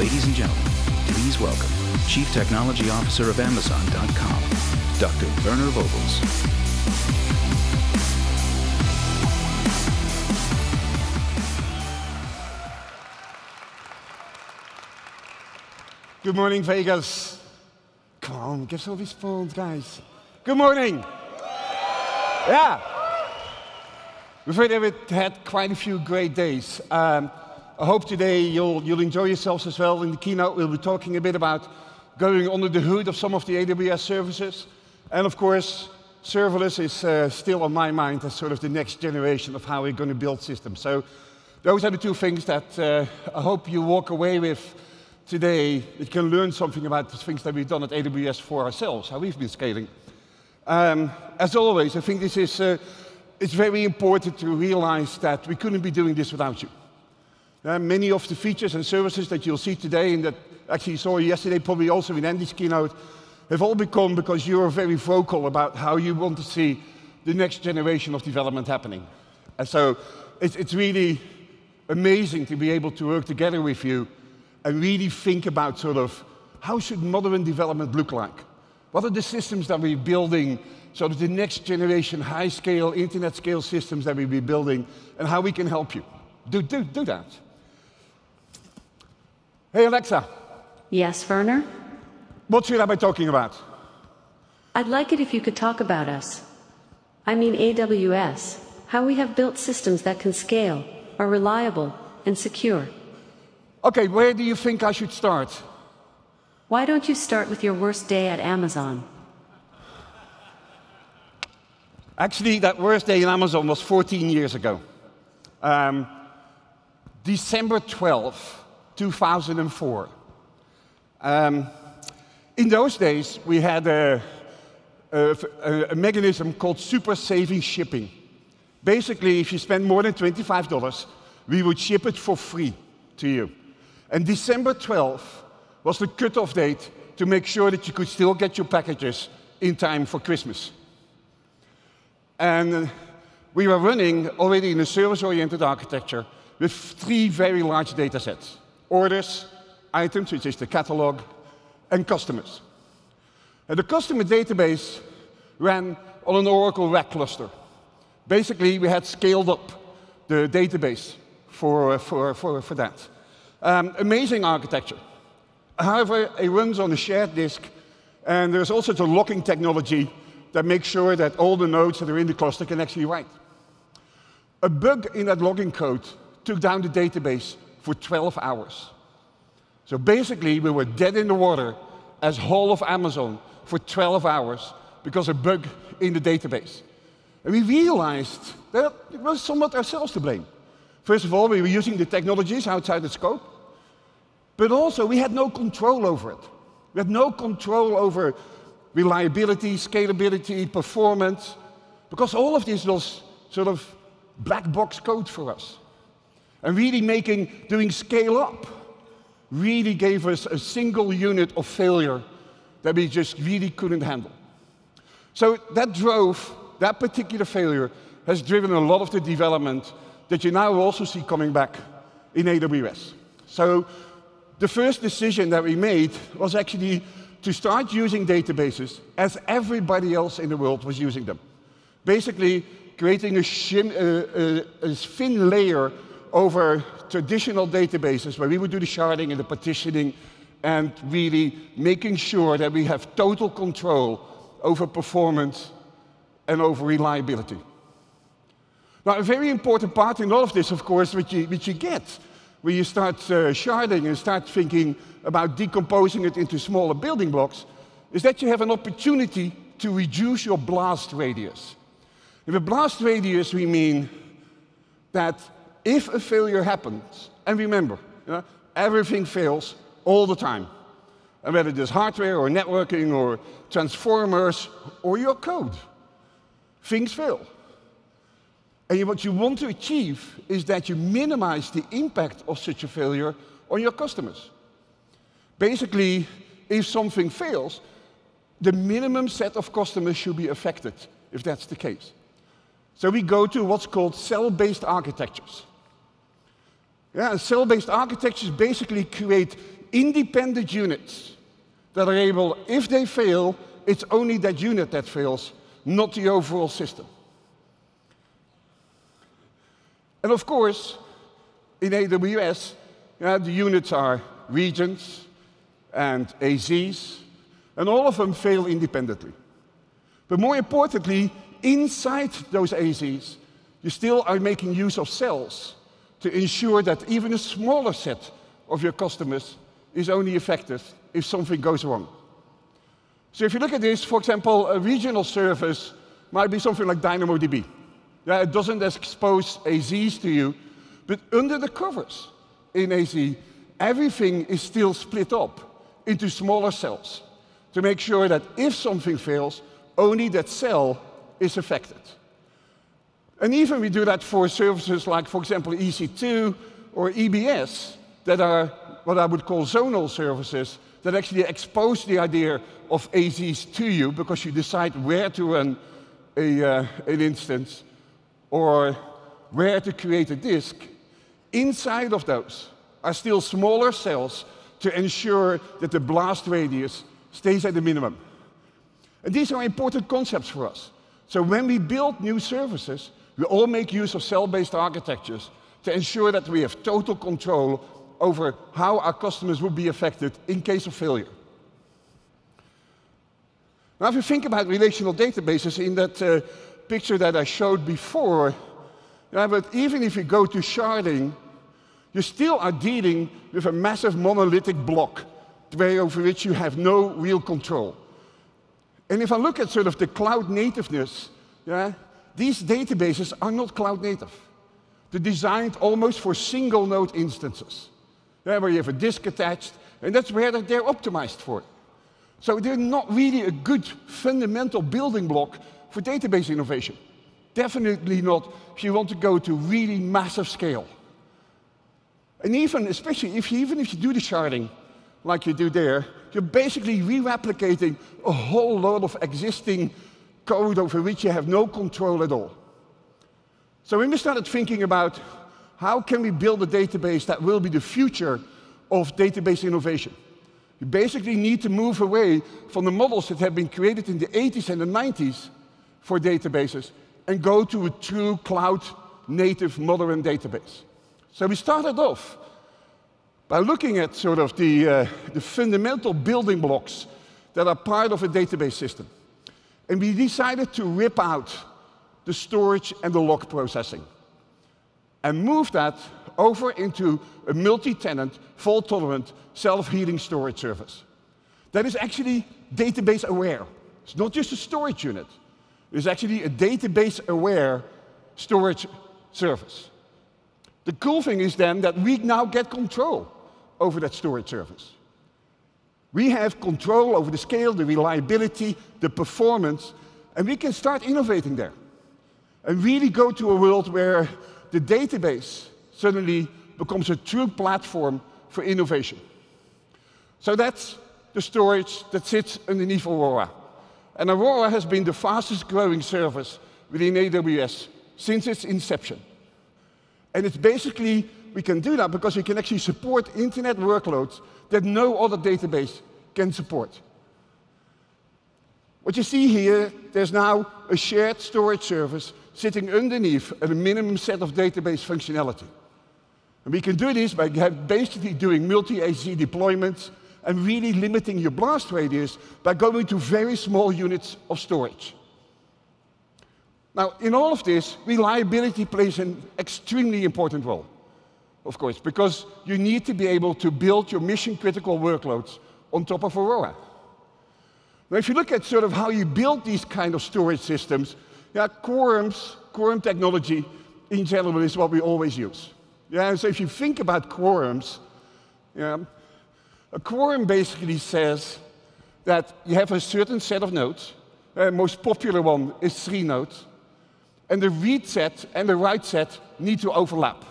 Ladies and gentlemen, please welcome Chief Technology Officer of Amazon.com, Dr. Werner Vogels. Good morning, Vegas. Come on, give some response, guys. Good morning. Yeah. We've already had quite a few great days. Um, I hope today you'll, you'll enjoy yourselves as well. In the keynote, we'll be talking a bit about going under the hood of some of the AWS services. And of course, serverless is uh, still on my mind as sort of the next generation of how we're going to build systems. So those are the two things that uh, I hope you walk away with today you can learn something about the things that we've done at AWS for ourselves, how we've been scaling. Um, as always, I think this is uh, it's very important to realize that we couldn't be doing this without you. Uh, many of the features and services that you'll see today and that actually saw yesterday, probably also in Andy's keynote, have all become because you are very vocal about how you want to see the next generation of development happening. And so it's, it's really amazing to be able to work together with you and really think about sort of how should modern development look like? What are the systems that we're building, sort of the next generation high scale, internet scale systems that we'll be building, and how we can help you? Do, do, do that. Hey, Alexa, Yes, Werner? what should I be talking about? I'd like it if you could talk about us. I mean AWS, how we have built systems that can scale, are reliable, and secure. Okay, where do you think I should start? Why don't you start with your worst day at Amazon? Actually, that worst day in Amazon was 14 years ago. Um, December 12, 2004. Um, in those days, we had a, a, a mechanism called Super Saver Shipping. Basically, if you spend more than $25, we would ship it for free to you. And December 12 was the cutoff date to make sure that you could still get your packages in time for Christmas. And uh, we were running already in a service-oriented architecture with three very large data sets. Orders, items, which is the catalog, and customers. And the customer database ran on an Oracle RAC cluster. Basically, we had scaled up the database for, for, for, for that. Um, amazing architecture. However, it runs on a shared disk, and there's also the locking technology that makes sure that all the nodes that are in the cluster can actually write. A bug in that locking code took down the database for 12 hours. So basically, we were dead in the water as whole of Amazon for 12 hours because of a bug in the database. And we realized that it was somewhat ourselves to blame. First of all, we were using the technologies outside the scope, but also we had no control over it. We had no control over reliability, scalability, performance, because all of this was sort of black box code for us. And really making, doing scale up, really gave us a single unit of failure that we just really couldn't handle. So that drove, that particular failure has driven a lot of the development that you now also see coming back in AWS. So the first decision that we made was actually to start using databases as everybody else in the world was using them. Basically, creating a, shim, uh, a thin layer over traditional databases where we would do the sharding and the partitioning and really making sure that we have total control over performance and over reliability. Now, a very important part in all of this, of course, which you, which you get when you start uh, sharding and start thinking about decomposing it into smaller building blocks, is that you have an opportunity to reduce your blast radius. With a blast radius, we mean that if a failure happens, and remember, you know, everything fails all the time, and whether it is hardware or networking or transformers or your code, things fail. And what you want to achieve is that you minimize the impact of such a failure on your customers. Basically, if something fails, the minimum set of customers should be affected if that's the case. So we go to what's called cell-based architectures. Yeah, cell-based architectures basically create independent units that are able, if they fail, it's only that unit that fails, not the overall system. And of course, in AWS, yeah, the units are regions and AZs, and all of them fail independently. But more importantly, inside those AZs, you still are making use of cells to ensure that even a smaller set of your customers is only effective if something goes wrong. So if you look at this, for example, a regional service might be something like DynamoDB. Yeah, it doesn't expose AZs to you, but under the covers in AZ, everything is still split up into smaller cells to make sure that if something fails, only that cell is affected. And even we do that for services like, for example, EC2 or EBS that are what I would call zonal services that actually expose the idea of AZs to you because you decide where to run a, uh, an instance or where to create a disk. Inside of those are still smaller cells to ensure that the blast radius stays at the minimum. And these are important concepts for us. So when we build new services, we all make use of cell-based architectures to ensure that we have total control over how our customers will be affected in case of failure. Now, if you think about relational databases in that uh, picture that I showed before, yeah, but even if you go to sharding, you still are dealing with a massive monolithic block over which you have no real control. And if I look at sort of the cloud nativeness, yeah, these databases are not cloud native. They're designed almost for single node instances, where you have a disk attached, and that's where they're optimized for. So they're not really a good fundamental building block for database innovation. Definitely not if you want to go to really massive scale. And even, especially if you, even if you do the sharding like you do there, you're basically re-replicating a whole lot of existing code over which you have no control at all. So when we started thinking about how can we build a database that will be the future of database innovation, you basically need to move away from the models that have been created in the 80s and the 90s for databases and go to a true cloud native modern database. So we started off by looking at sort of the, uh, the fundamental building blocks that are part of a database system. And we decided to rip out the storage and the log processing and move that over into a multi-tenant, fault-tolerant, self-healing storage service. That is actually database aware. It's not just a storage unit. It's actually a database aware storage service. The cool thing is then that we now get control over that storage service. We have control over the scale, the reliability, the performance, and we can start innovating there. And really go to a world where the database suddenly becomes a true platform for innovation. So that's the storage that sits underneath Aurora. And Aurora has been the fastest growing service within AWS since its inception. And it's basically, we can do that because we can actually support internet workloads that no other database can support. What you see here, there's now a shared storage service sitting underneath a minimum set of database functionality. And we can do this by basically doing multi-AZ deployments and really limiting your blast radius by going to very small units of storage. Now, in all of this, reliability plays an extremely important role, of course, because you need to be able to build your mission-critical workloads on top of Aurora. Now, if you look at sort of how you build these kind of storage systems, yeah, quorums, quorum technology in general is what we always use. Yeah, so if you think about quorums, yeah, a quorum basically says that you have a certain set of nodes. The most popular one is three nodes. And the read set and the write set need to overlap,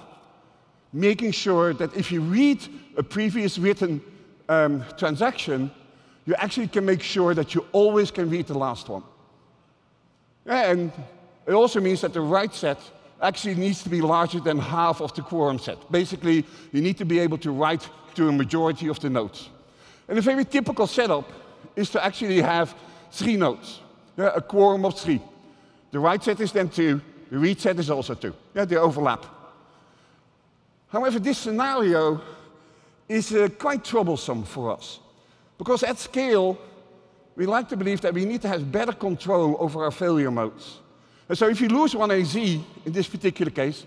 making sure that if you read a previous written um, transaction, you actually can make sure that you always can read the last one. And it also means that the write set actually needs to be larger than half of the quorum set. Basically, you need to be able to write to a majority of the nodes. And a very typical setup is to actually have three nodes, yeah, a quorum of three. The write set is then two, the read set is also two. Yeah, they overlap. However, this scenario is uh, quite troublesome for us because at scale, we like to believe that we need to have better control over our failure modes. And so if you lose one AZ, in this particular case,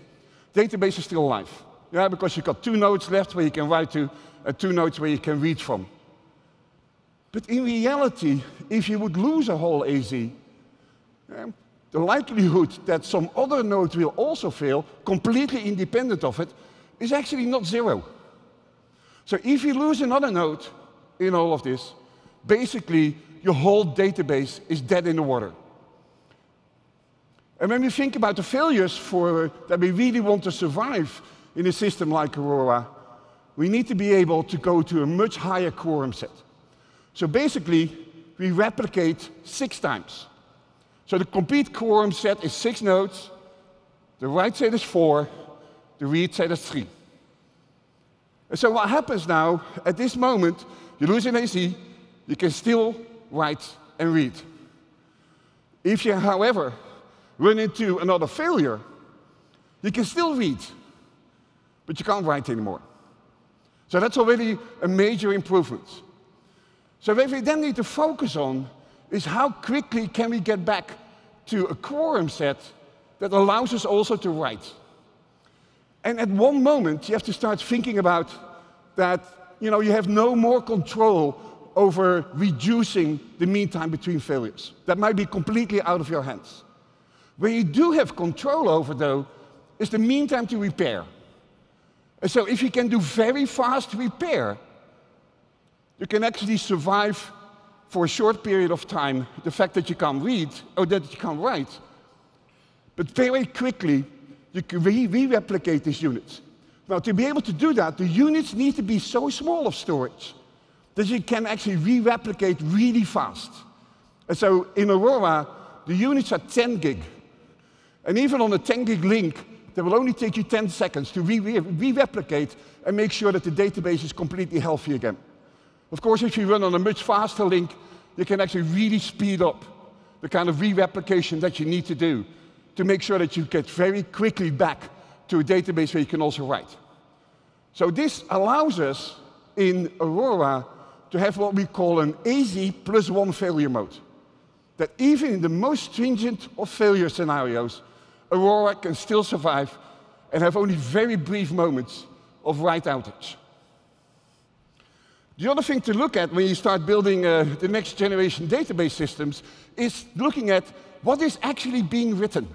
database is still alive. Yeah, because you've got two nodes left where you can write to, and two nodes where you can read from. But in reality, if you would lose a whole AZ, the likelihood that some other node will also fail, completely independent of it, is actually not zero. So if you lose another node in all of this, basically your whole database is dead in the water. And when we think about the failures for, that we really want to survive in a system like Aurora, we need to be able to go to a much higher quorum set. So basically, we replicate six times. So the complete quorum set is six nodes, the write set is four, the read is three. And so what happens now, at this moment, you lose an AZ, you can still write and read. If you, however, run into another failure, you can still read, but you can't write anymore. So that's already a major improvement. So what we then need to focus on is how quickly can we get back to a quorum set that allows us also to write. And at one moment, you have to start thinking about that you, know, you have no more control over reducing the mean time between failures. That might be completely out of your hands. Where you do have control over, though, is the mean time to repair. And so if you can do very fast repair, you can actually survive for a short period of time the fact that you can't read or that you can't write. But very quickly, you can re-replicate these units. Now, to be able to do that, the units need to be so small of storage that you can actually re-replicate really fast. And so in Aurora, the units are 10 gig. And even on a 10 gig link, that will only take you 10 seconds to re-replicate and make sure that the database is completely healthy again. Of course, if you run on a much faster link, you can actually really speed up the kind of re-replication that you need to do to make sure that you get very quickly back to a database where you can also write. So this allows us in Aurora to have what we call an AZ plus one failure mode. That even in the most stringent of failure scenarios, Aurora can still survive and have only very brief moments of write outage. The other thing to look at when you start building uh, the next generation database systems is looking at what is actually being written.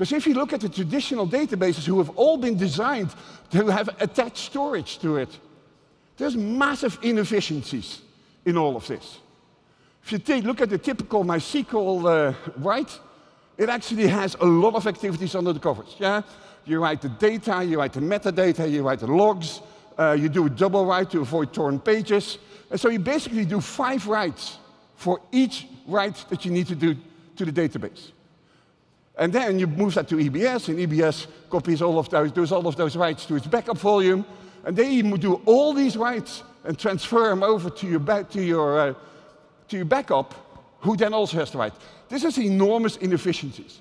Because if you look at the traditional databases who have all been designed to have attached storage to it, there's massive inefficiencies in all of this. If you take, look at the typical MySQL uh, write, it actually has a lot of activities under the covers. Yeah? You write the data, you write the metadata, you write the logs, uh, you do a double write to avoid torn pages. And so you basically do five writes for each write that you need to do to the database. And then you move that to EBS, and EBS copies all of those, does all of those writes to its backup volume, and then you do all these writes and transfer them over to your, to your, uh, to your backup, who then also has to write. This is enormous inefficiencies.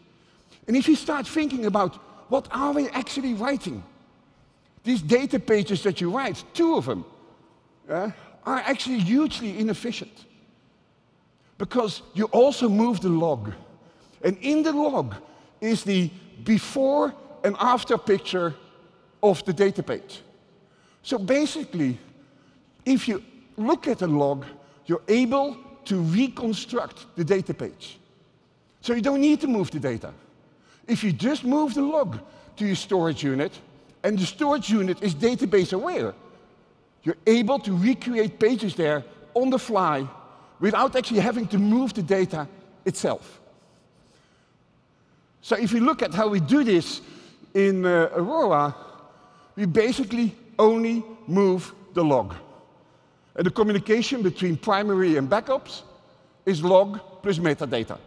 And if you start thinking about what are we actually writing, these data pages that you write, two of them, uh, are actually hugely inefficient. Because you also move the log. And in the log, is the before and after picture of the data page. So basically, if you look at a log, you're able to reconstruct the data page. So you don't need to move the data. If you just move the log to your storage unit, and the storage unit is database aware, you're able to recreate pages there on the fly without actually having to move the data itself. So if you look at how we do this in uh, Aurora, we basically only move the log. And the communication between primary and backups is log plus metadata.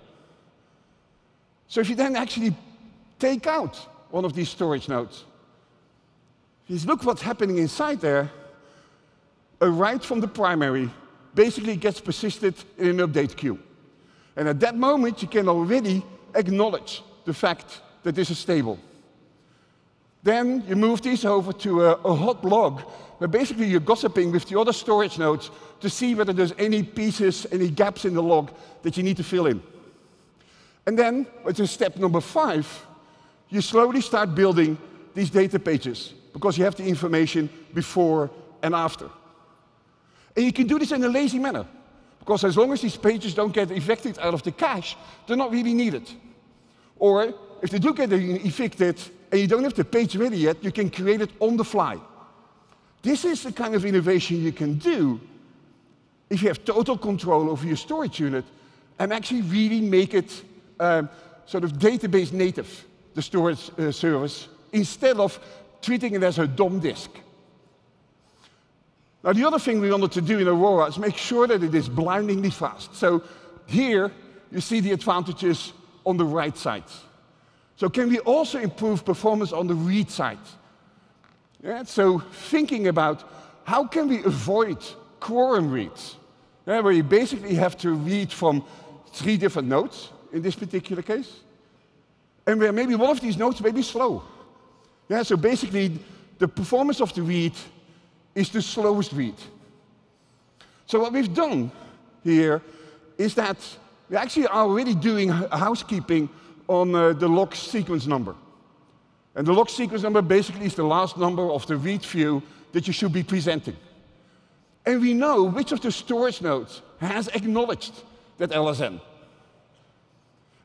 So if you then actually take out one of these storage nodes. You look what's happening inside there, a write from the primary basically gets persisted in an update queue. And at that moment, you can already acknowledge the fact that this is stable. Then you move these over to a, a, hot log, where basically you're gossiping with the other storage nodes to see whether there's any pieces, any gaps in the log that you need to fill in. And then, which is step number five, you slowly start building these data pages because you have the information before and after. And you can do this in a lazy manner because as long as these pages don't get evicted out of the cache, they're not really needed. Or if they do get evicted and you don't have the page ready yet, you can create it on the fly. This is the kind of innovation you can do if you have total control over your storage unit and actually really make it um, sort of database native, the storage uh, service, instead of treating it as a DOM disk. Now, the other thing we wanted to do in Aurora is make sure that it is blindingly fast. So here, you see the advantages on the write side. So can we also improve performance on the read side? Yeah, so thinking about how can we avoid quorum reads, yeah, where you basically have to read from three different nodes in this particular case, and where maybe one of these nodes may be slow. Yeah, so basically, the performance of the read is the slowest read. So what we've done here is that we actually are already doing housekeeping on uh, the log sequence number. And the log sequence number basically is the last number of the read view that you should be presenting. And we know which of the storage nodes has acknowledged that LSN.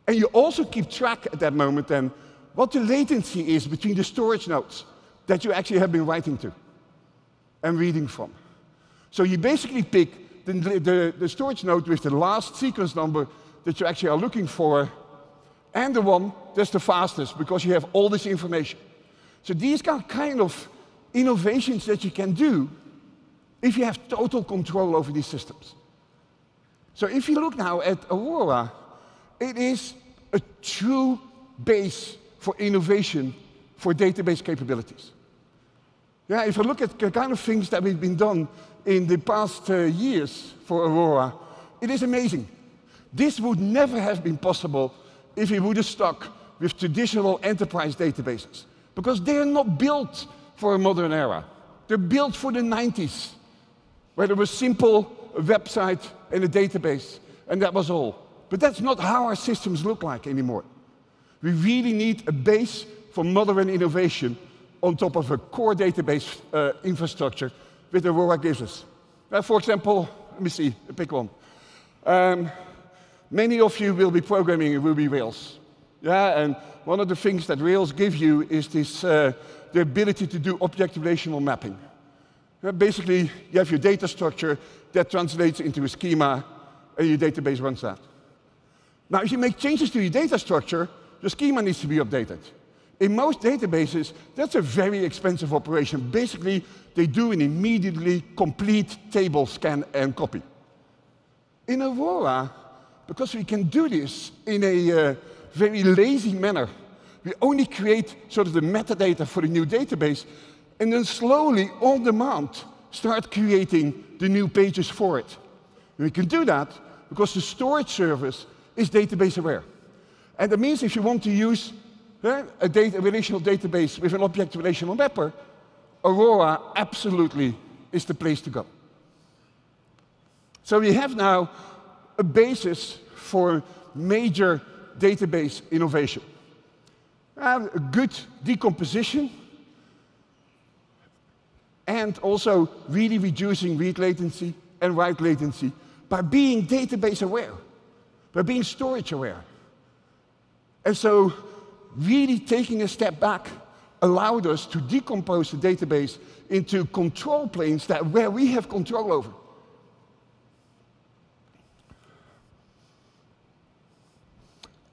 And you also keep track at that moment then what the latency is between the storage nodes that you actually have been writing to and reading from. So you basically pick the, the, the storage node with the last sequence number that you actually are looking for and the one that's the fastest because you have all this information. So these are kind of innovations that you can do if you have total control over these systems. So if you look now at Aurora, it is a true base for innovation for database capabilities. Yeah, if I look at the kind of things that we've been done in the past uh, years for Aurora, it is amazing. This would never have been possible if we would have stuck with traditional enterprise databases, because they are not built for a modern era. They're built for the 90s, where there was simple a website and a database, and that was all. But that's not how our systems look like anymore. We really need a base for modern innovation on top of a core database uh, infrastructure that Aurora gives us. Uh, for example, let me see, pick one. Um, Many of you will be programming in Ruby Rails. Yeah, and one of the things that Rails gives you is this, uh, the ability to do object relational mapping. Uh, basically, you have your data structure that translates into a schema, and your database runs that. Now, if you make changes to your data structure, the schema needs to be updated. In most databases, that's a very expensive operation. Basically, they do an immediately complete table scan and copy. In Aurora, because we can do this in a uh, very lazy manner. We only create sort of the metadata for the new database, and then slowly, on demand, start creating the new pages for it. And we can do that because the storage service is database aware. And that means if you want to use a, data, a relational database with an object relational mapper, Aurora absolutely is the place to go. So we have now a basis for major database innovation. Uh, a good decomposition and also really reducing read latency and write latency by being database aware, by being storage aware. And so really taking a step back allowed us to decompose the database into control planes that where we have control over.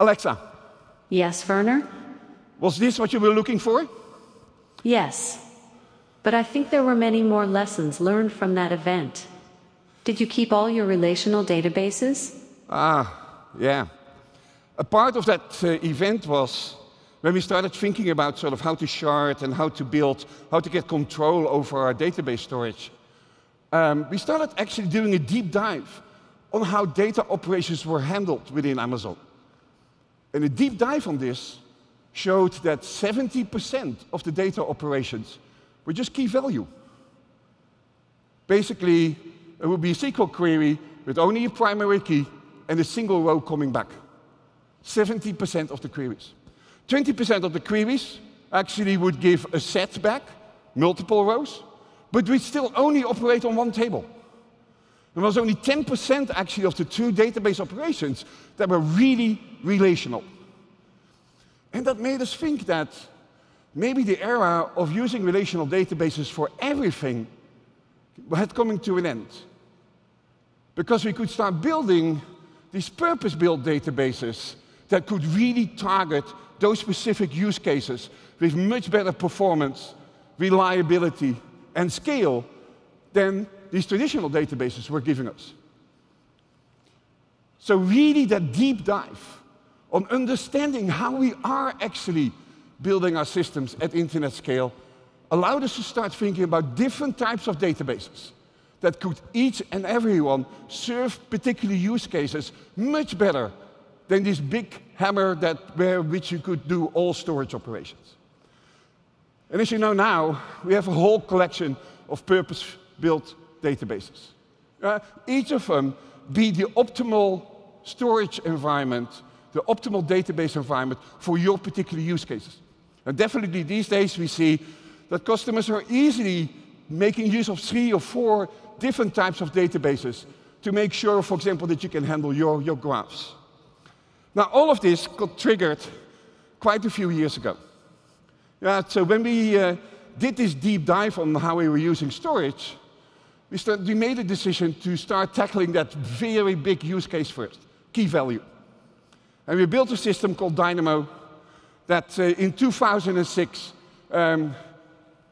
Alexa. Yes, Werner? Was this what you were looking for? Yes. But I think there were many more lessons learned from that event. Did you keep all your relational databases? Ah, yeah. A part of that uh, event was when we started thinking about sort of how to shard and how to build, how to get control over our database storage, um, we started actually doing a deep dive on how data operations were handled within Amazon. And a deep dive on this showed that 70% of the data operations were just key value. Basically, it would be a SQL query with only a primary key and a single row coming back. 70% of the queries. 20% of the queries actually would give a set back, multiple rows, but we still only operate on one table. There was only 10% actually of the two database operations that were really relational. And that made us think that maybe the era of using relational databases for everything had coming to an end. Because we could start building these purpose-built databases that could really target those specific use cases with much better performance, reliability, and scale than these traditional databases were giving us. So really that deep dive on understanding how we are actually building our systems at internet scale allowed us to start thinking about different types of databases that could each and every one serve particular use cases much better than this big hammer that where which you could do all storage operations. And as you know now, we have a whole collection of purpose-built databases. Uh, each of them be the optimal storage environment, the optimal database environment for your particular use cases. And definitely these days we see that customers are easily making use of three or four different types of databases to make sure, for example, that you can handle your, your graphs. Now, all of this got triggered quite a few years ago. Yeah, so when we uh, did this deep dive on how we were using storage, we, start, we made a decision to start tackling that very big use case first, key value. And we built a system called Dynamo that uh, in 2006 um,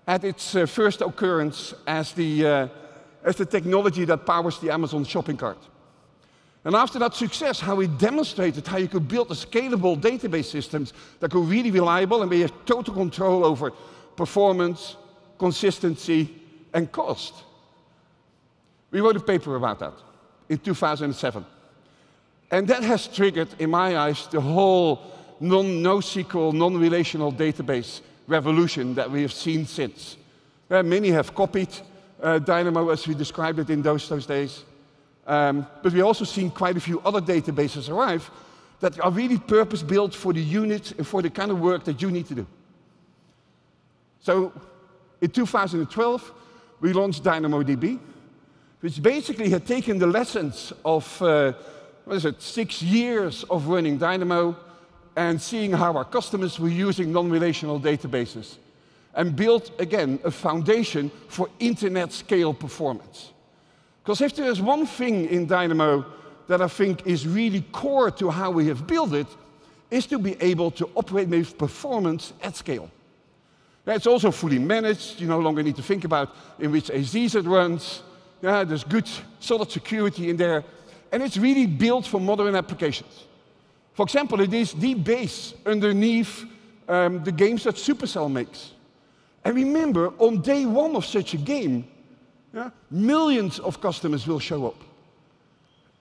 had its uh, first occurrence as the, uh, as the technology that powers the Amazon shopping cart. And after that success, how we demonstrated how you could build a scalable database systems that were really reliable and we have total control over performance, consistency, and cost. We wrote a paper about that in 2007. And that has triggered, in my eyes, the whole non NoSQL, non-relational database revolution that we have seen since. Uh, many have copied uh, Dynamo as we described it in those, those days. Um, but we've also seen quite a few other databases arrive that are really purpose-built for the unit and for the kind of work that you need to do. So in 2012, we launched DynamoDB, which basically had taken the lessons of, uh, what is it, six years of running Dynamo and seeing how our customers were using non-relational databases and built, again, a foundation for internet scale performance. Because if there is one thing in Dynamo that I think is really core to how we have built it, is to be able to operate with performance at scale. Now, it's also fully managed. You no longer need to think about in which AZs it runs. Yeah, there's good, solid security in there. And it's really built for modern applications. For example, it is the base underneath um, the games that Supercell makes. And remember, on day one of such a game, yeah, millions of customers will show up.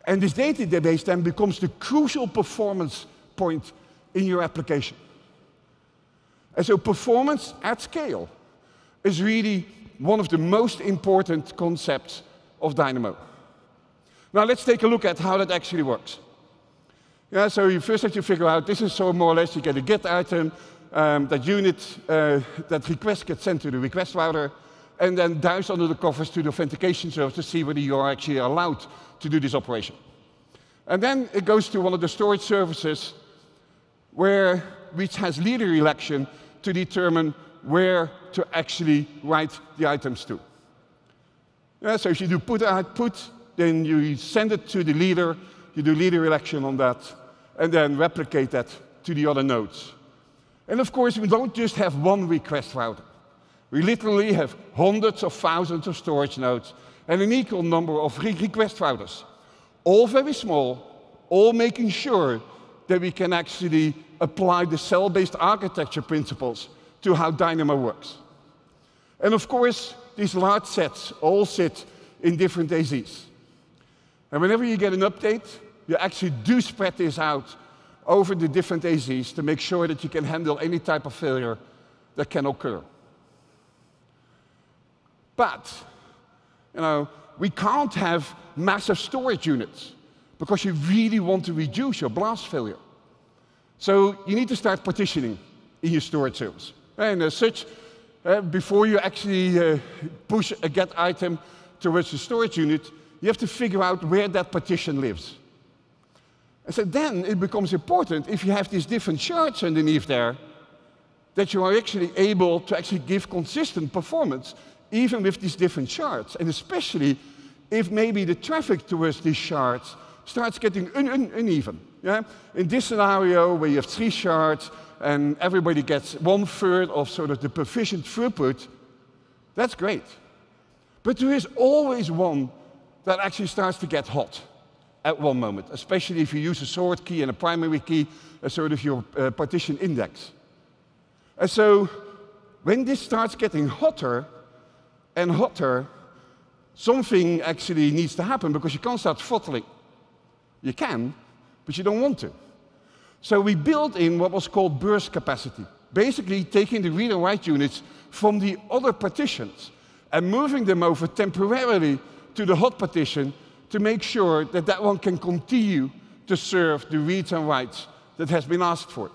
And this database then becomes the crucial performance point in your application. And so performance at scale is really one of the most important concepts of Dynamo. Now let's take a look at how that actually works. Yeah, so you first have to figure out, this is so more or less, you get a get item, um, that unit, uh, that request gets sent to the request router, and then dives under the covers to the authentication service to see whether you are actually allowed to do this operation. And then it goes to one of the storage services where, which has leader election to determine where to actually write the items to. Yeah, so if you do put output, then you send it to the leader, you do leader election on that, and then replicate that to the other nodes. And of course, we don't just have one request router. We literally have hundreds of thousands of storage nodes and an equal number of request routers, all very small, all making sure that we can actually apply the cell-based architecture principles to how Dynamo works. And of course, these large sets all sit in different AZs. And whenever you get an update, you actually do spread this out over the different AZs to make sure that you can handle any type of failure that can occur. But, you know, we can't have massive storage units because you really want to reduce your blast failure. So you need to start partitioning in your storage service. And as such, uh, before you actually uh, push a get item towards the storage unit, you have to figure out where that partition lives. And so then it becomes important, if you have these different shards underneath there, that you are actually able to actually give consistent performance even with these different shards. And especially if maybe the traffic towards these shards starts getting un un uneven. Yeah? In this scenario, where you have three shards and everybody gets one third of sort of the provisioned throughput, that's great. But there is always one that actually starts to get hot at one moment, especially if you use a sort key and a primary key as sort of your uh, partition index. And so when this starts getting hotter and hotter, something actually needs to happen because you can't start throttling. You can, but you don't want to. So we built in what was called burst capacity, basically taking the read and write units from the other partitions and moving them over temporarily to the hot partition to make sure that that one can continue to serve the reads and writes that has been asked for.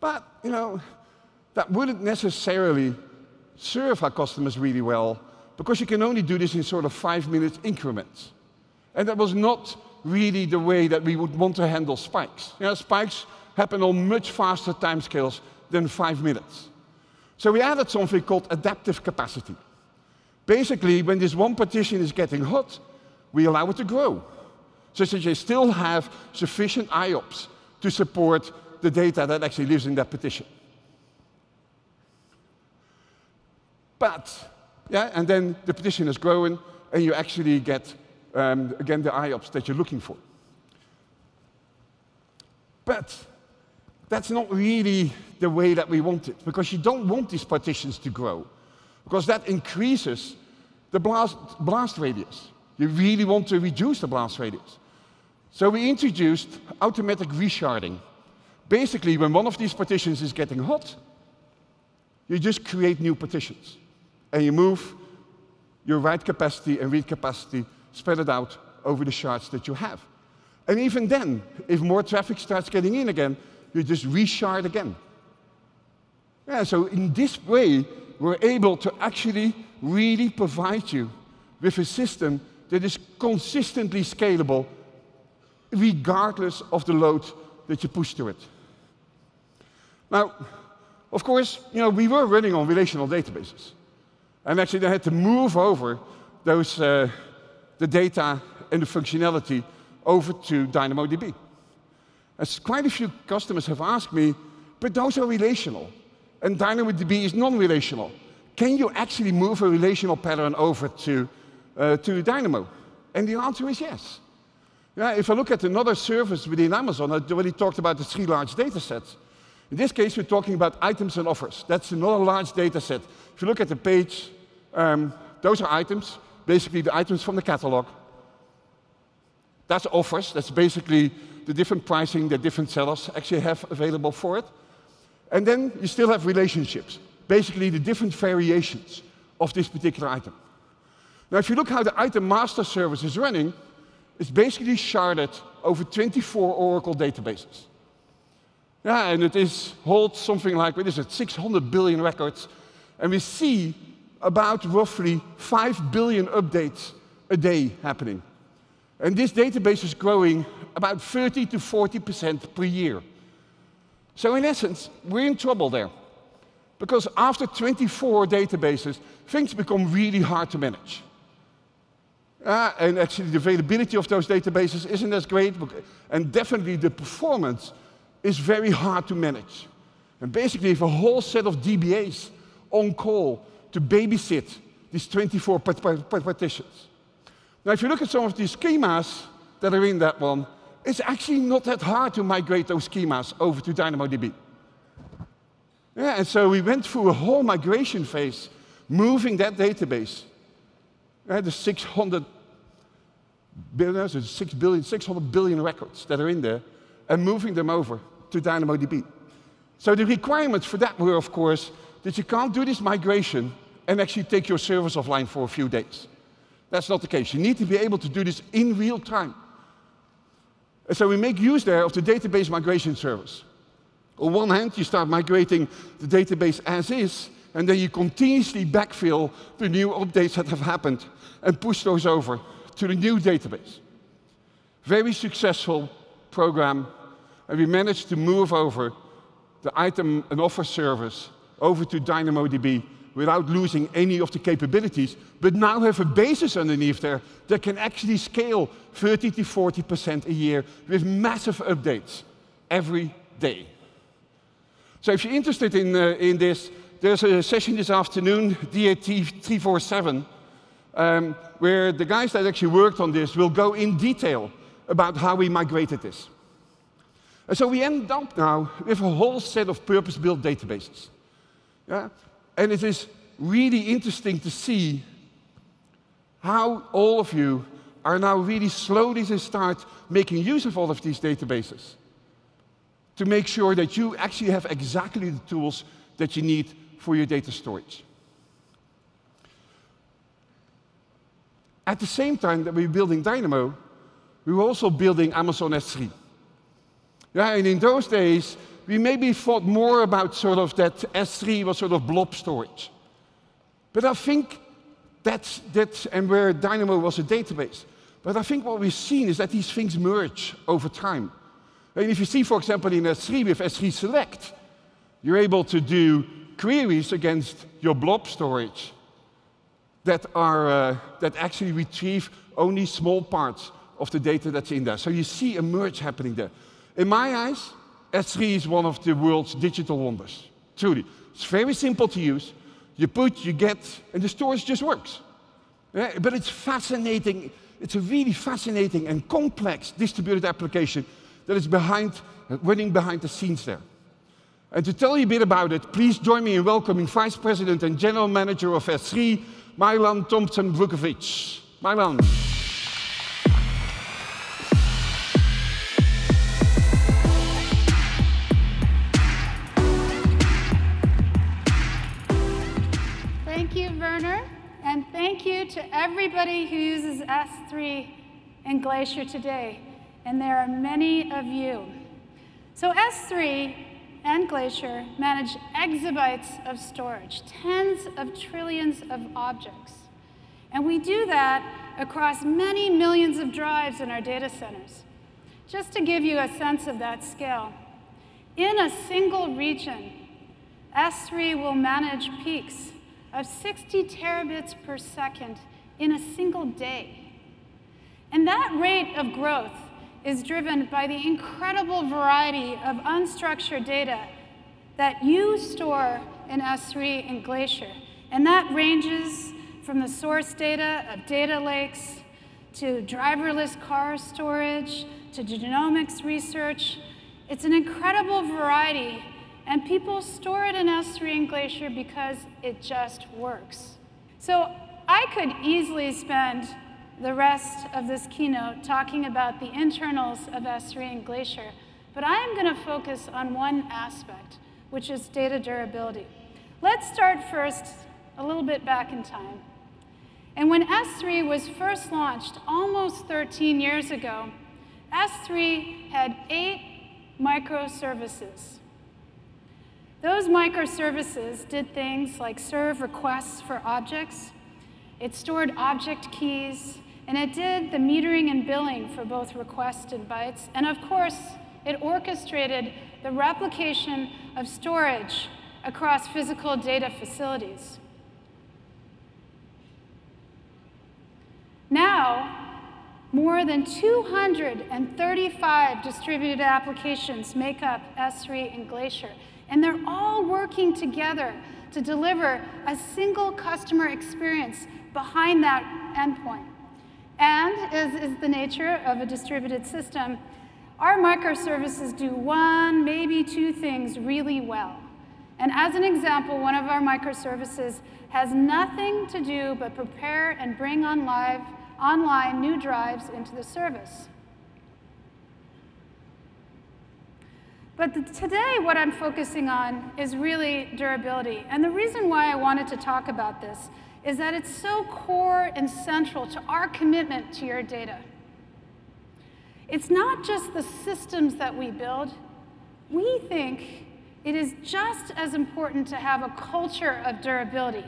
But, you know, that wouldn't necessarily serve our customers really well because you can only do this in sort of five minute increments. And that was not really the way that we would want to handle spikes. You know, spikes happen on much faster timescales than five minutes. So we added something called adaptive capacity. Basically, when this one partition is getting hot, we allow it to grow, so that you still have sufficient IOPS to support the data that actually lives in that partition. But, yeah, and then the partition is growing, and you actually get, um, again, the IOPS that you're looking for. But that's not really the way that we want it, because you don't want these partitions to grow, because that increases the blast, blast radius. You really want to reduce the blast radius. So we introduced automatic resharding. Basically, when one of these partitions is getting hot, you just create new partitions. And you move your write capacity and read capacity, spread it out over the shards that you have. And even then, if more traffic starts getting in again, you just reshard again. Yeah, so in this way, we're able to actually really provide you with a system that is consistently scalable regardless of the load that you push to it. Now, of course, you know, we were running on relational databases. And actually, they had to move over those, uh, the data and the functionality over to DynamoDB. As quite a few customers have asked me, but those are relational, and DynamoDB is non-relational. Can you actually move a relational pattern over to, uh, to Dynamo? And the answer is yes. If I look at another service within Amazon, I already talked about the three large data sets. In this case, we're talking about items and offers. That's another large data set. If you look at the page, um, those are items, basically the items from the catalog. That's offers. That's basically the different pricing that different sellers actually have available for it. And then you still have relationships, basically the different variations of this particular item. Now, if you look how the item master service is running, it's basically sharded over 24 Oracle databases. Yeah, and it is holds something like, what is it, 600 billion records. And we see about roughly 5 billion updates a day happening. And this database is growing about 30 to 40% per year. So in essence, we're in trouble there. Because after 24 databases, things become really hard to manage. Uh, and actually the availability of those databases isn't as great, and definitely the performance is very hard to manage. And basically, if a whole set of DBAs on call to babysit these 24 partitions. Now, if you look at some of these schemas that are in that one, it's actually not that hard to migrate those schemas over to DynamoDB. Yeah, and so we went through a whole migration phase, moving that database, yeah, the 600 billion, so 6 billion, 600 billion records that are in there, and moving them over to DynamoDB. So the requirements for that were, of course, that you can't do this migration and actually take your service offline for a few days. That's not the case. You need to be able to do this in real time. And so we make use there of the database migration service. On one hand, you start migrating the database as is, and then you continuously backfill the new updates that have happened and push those over to the new database. Very successful program, and we managed to move over the item and offer service over to DynamoDB without losing any of the capabilities, but now have a basis underneath there that can actually scale 30 to 40% a year with massive updates every day. So if you're interested in, uh, in this, there's a session this afternoon, DAT 347, um, where the guys that actually worked on this will go in detail about how we migrated this. And so we end up now with a whole set of purpose-built databases. Yeah? And it is really interesting to see how all of you are now really slowly to start making use of all of these databases to make sure that you actually have exactly the tools that you need for your data storage. At the same time that we were building Dynamo, we were also building Amazon S3. Yeah, and in those days, we maybe thought more about sort of that S3 was sort of blob storage. But I think that's, that's and where Dynamo was a database. But I think what we've seen is that these things merge over time. And if you see, for example, in S3 with S3 Select, you're able to do queries against your blob storage that, are, uh, that actually retrieve only small parts of the data that's in there. So you see a merge happening there. In my eyes, S3 is one of the world's digital wonders, truly. It's very simple to use. You put, you get, and the storage just works. Yeah, but it's fascinating. It's a really fascinating and complex distributed application that is behind, running behind the scenes there. And to tell you a bit about it, please join me in welcoming Vice President and General Manager of S3, Mai-Lan Tomsen Bukovec. Everybody who uses S3 and Glacier today, and there are many of you. So S3 and Glacier manage exabytes of storage, tens of trillions of objects. And we do that across many millions of drives in our data centers. Just to give you a sense of that scale, in a single region, S3 will manage peaks of 60 terabits per second in a single day. And that rate of growth is driven by the incredible variety of unstructured data that you store in S3 and Glacier. And that ranges from the source data of data lakes to driverless car storage to genomics research. It's an incredible variety and people store it in S3 and Glacier because it just works. So I could easily spend the rest of this keynote talking about the internals of S3 and Glacier, but I am going to focus on one aspect, which is data durability. Let's start first a little bit back in time. And when S3 was first launched almost 13 years ago, S3 had eight microservices. Those microservices did things like serve requests for objects, it stored object keys, and it did the metering and billing for both requests and bytes. And of course, it orchestrated the replication of storage across physical data facilities. Now, more than 235 distributed applications make up S3 and Glacier. And they're all working together to deliver a single customer experience behind that endpoint. And as is the nature of a distributed system, our microservices do one, maybe two things really well. And as an example, one of our microservices has nothing to do but prepare and bring on live, online new drives into the service. But the, today, what I'm focusing on is really durability. And the reason why I wanted to talk about this is that it's so core and central to our commitment to your data. It's not just the systems that we build. We think it is just as important to have a culture of durability.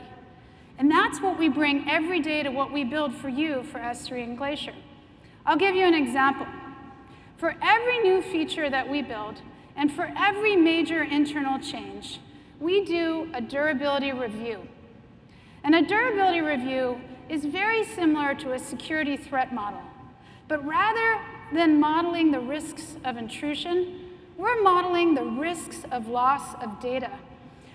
And that's what we bring every day to what we build for you for S3 and Glacier. I'll give you an example. For every new feature that we build, and for every major internal change, we do a durability review. And a durability review is very similar to a security threat model. But rather than modeling the risks of intrusion, we're modeling the risks of loss of data.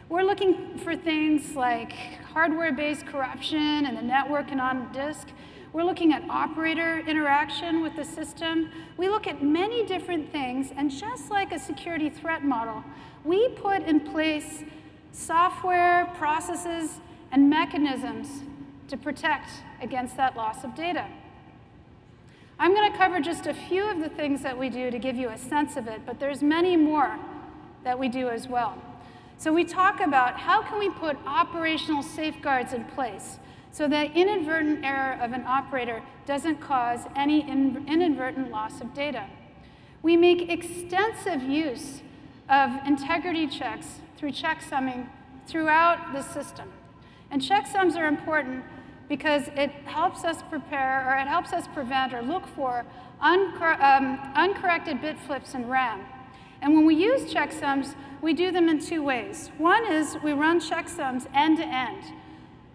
We're looking for things like hardware-based corruption in the network and on disk, we're looking at operator interaction with the system. We look at many different things, and just like a security threat model, we put in place software, processes, and mechanisms to protect against that loss of data. I'm going to cover just a few of the things that we do to give you a sense of it, but there's many more that we do as well. So we talk about how can we put operational safeguards in place so that inadvertent error of an operator doesn't cause any inadvertent loss of data. We make extensive use of integrity checks through checksumming throughout the system. And checksums are important because it helps us prepare, or it helps us prevent or look for uncor um, uncorrected bit flips in RAM. And when we use checksums, we do them in two ways. One is we run checksums end to end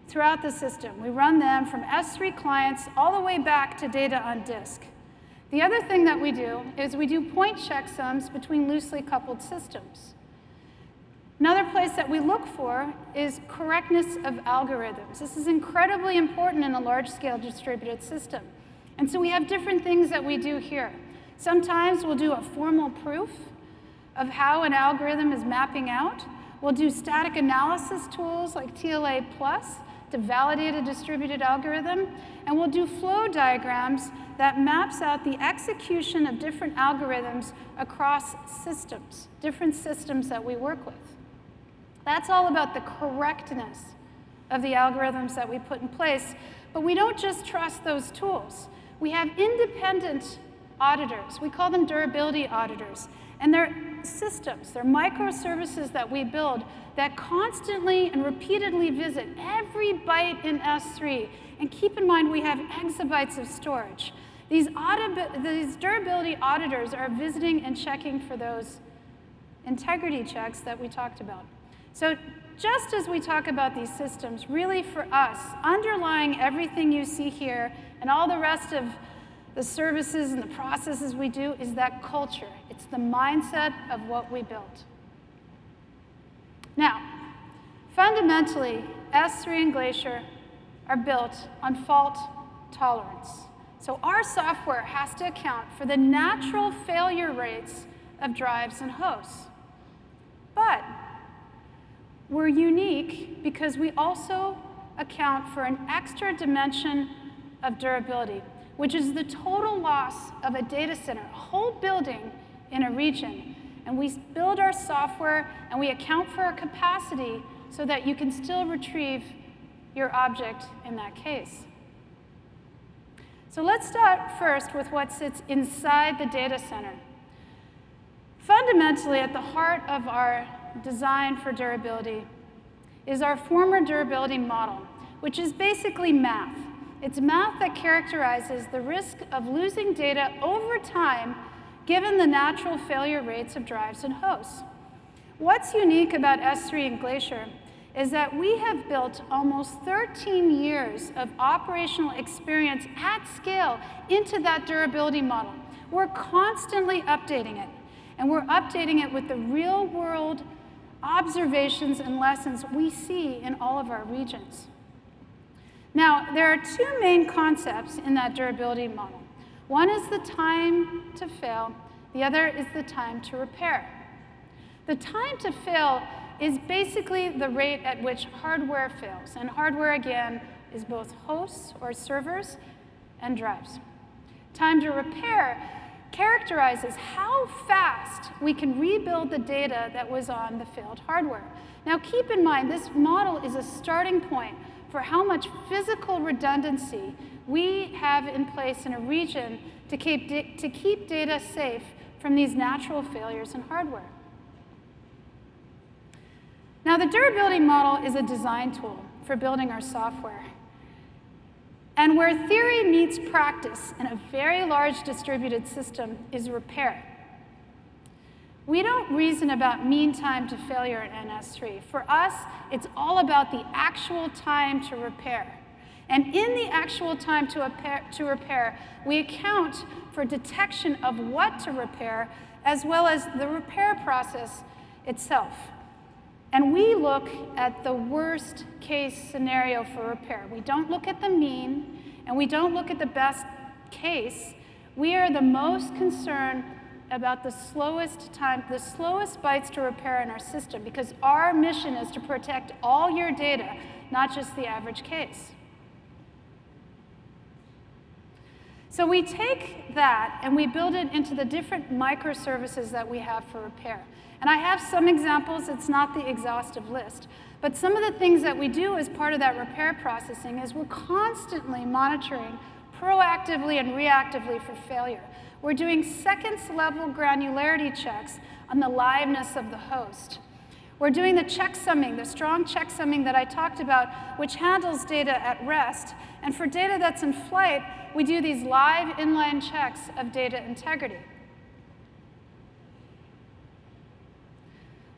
throughout the system. We run them from S3 clients all the way back to data on disk. The other thing that we do is we do point checksums between loosely coupled systems. Another place that we look for is correctness of algorithms. This is incredibly important in a large-scale distributed system. And so we have different things that we do here. Sometimes we'll do a formal proof of how an algorithm is mapping out. We'll do static analysis tools like TLA Plus to validate a distributed algorithm, and we'll do flow diagrams that maps out the execution of different algorithms across systems, different systems that we work with. That's all about the correctness of the algorithms that we put in place, but we don't just trust those tools. We have independent auditors. We call them durability auditors. And they're systems, they're microservices that we build that constantly and repeatedly visit every byte in S3. And keep in mind, we have exabytes of storage. These, these durability auditors are visiting and checking for those integrity checks that we talked about. So just as we talk about these systems, really for us, underlying everything you see here and all the rest of the services and the processes we do is that culture. It's the mindset of what we built. Now, fundamentally, S3 and Glacier are built on fault tolerance. So our software has to account for the natural failure rates of drives and hosts. But we're unique because we also account for an extra dimension of durability, which is the total loss of a data center, a whole building in a region and we build our software and we account for our capacity so that you can still retrieve your object in that case. So let's start first with what sits inside the data center. Fundamentally, at the heart of our design for durability is our former durability model, which is basically math. It's math that characterizes the risk of losing data over time given the natural failure rates of drives and hosts. What's unique about S3 and Glacier is that we have built almost 13 years of operational experience at scale into that durability model. We're constantly updating it, and we're updating it with the real world observations and lessons we see in all of our regions. Now, there are two main concepts in that durability model. One is the time to fail, The other is the time to repair. The time to fail is basically the rate at which hardware fails. And hardware, again, is both hosts or servers and drives. Time to repair characterizes how fast we can rebuild the data that was on the failed hardware. Now keep in mind, this model is a starting point for how much physical redundancy we have in place in a region to keep, to keep data safe from these natural failures in hardware. Now, the durability model is a design tool for building our software. And where theory meets practice in a very large distributed system is repair. We don't reason about mean time to failure in NS3. For us, it's all about the actual time to repair. And in the actual time to repair, to repair, we account for detection of what to repair, as well as the repair process itself. And we look at the worst case scenario for repair. We don't look at the mean, and we don't look at the best case. We are the most concerned about the slowest time, the slowest bytes to repair in our system, because our mission is to protect all your data, not just the average case. So we take that and we build it into the different microservices that we have for repair. And I have some examples, it's not the exhaustive list. But some of the things that we do as part of that repair processing is we're constantly monitoring proactively and reactively for failure. We're doing seconds level granularity checks on the liveness of the host. We're doing the checksumming, the strong checksumming that I talked about, which handles data at rest. And for data that's in flight, we do these live inline checks of data integrity.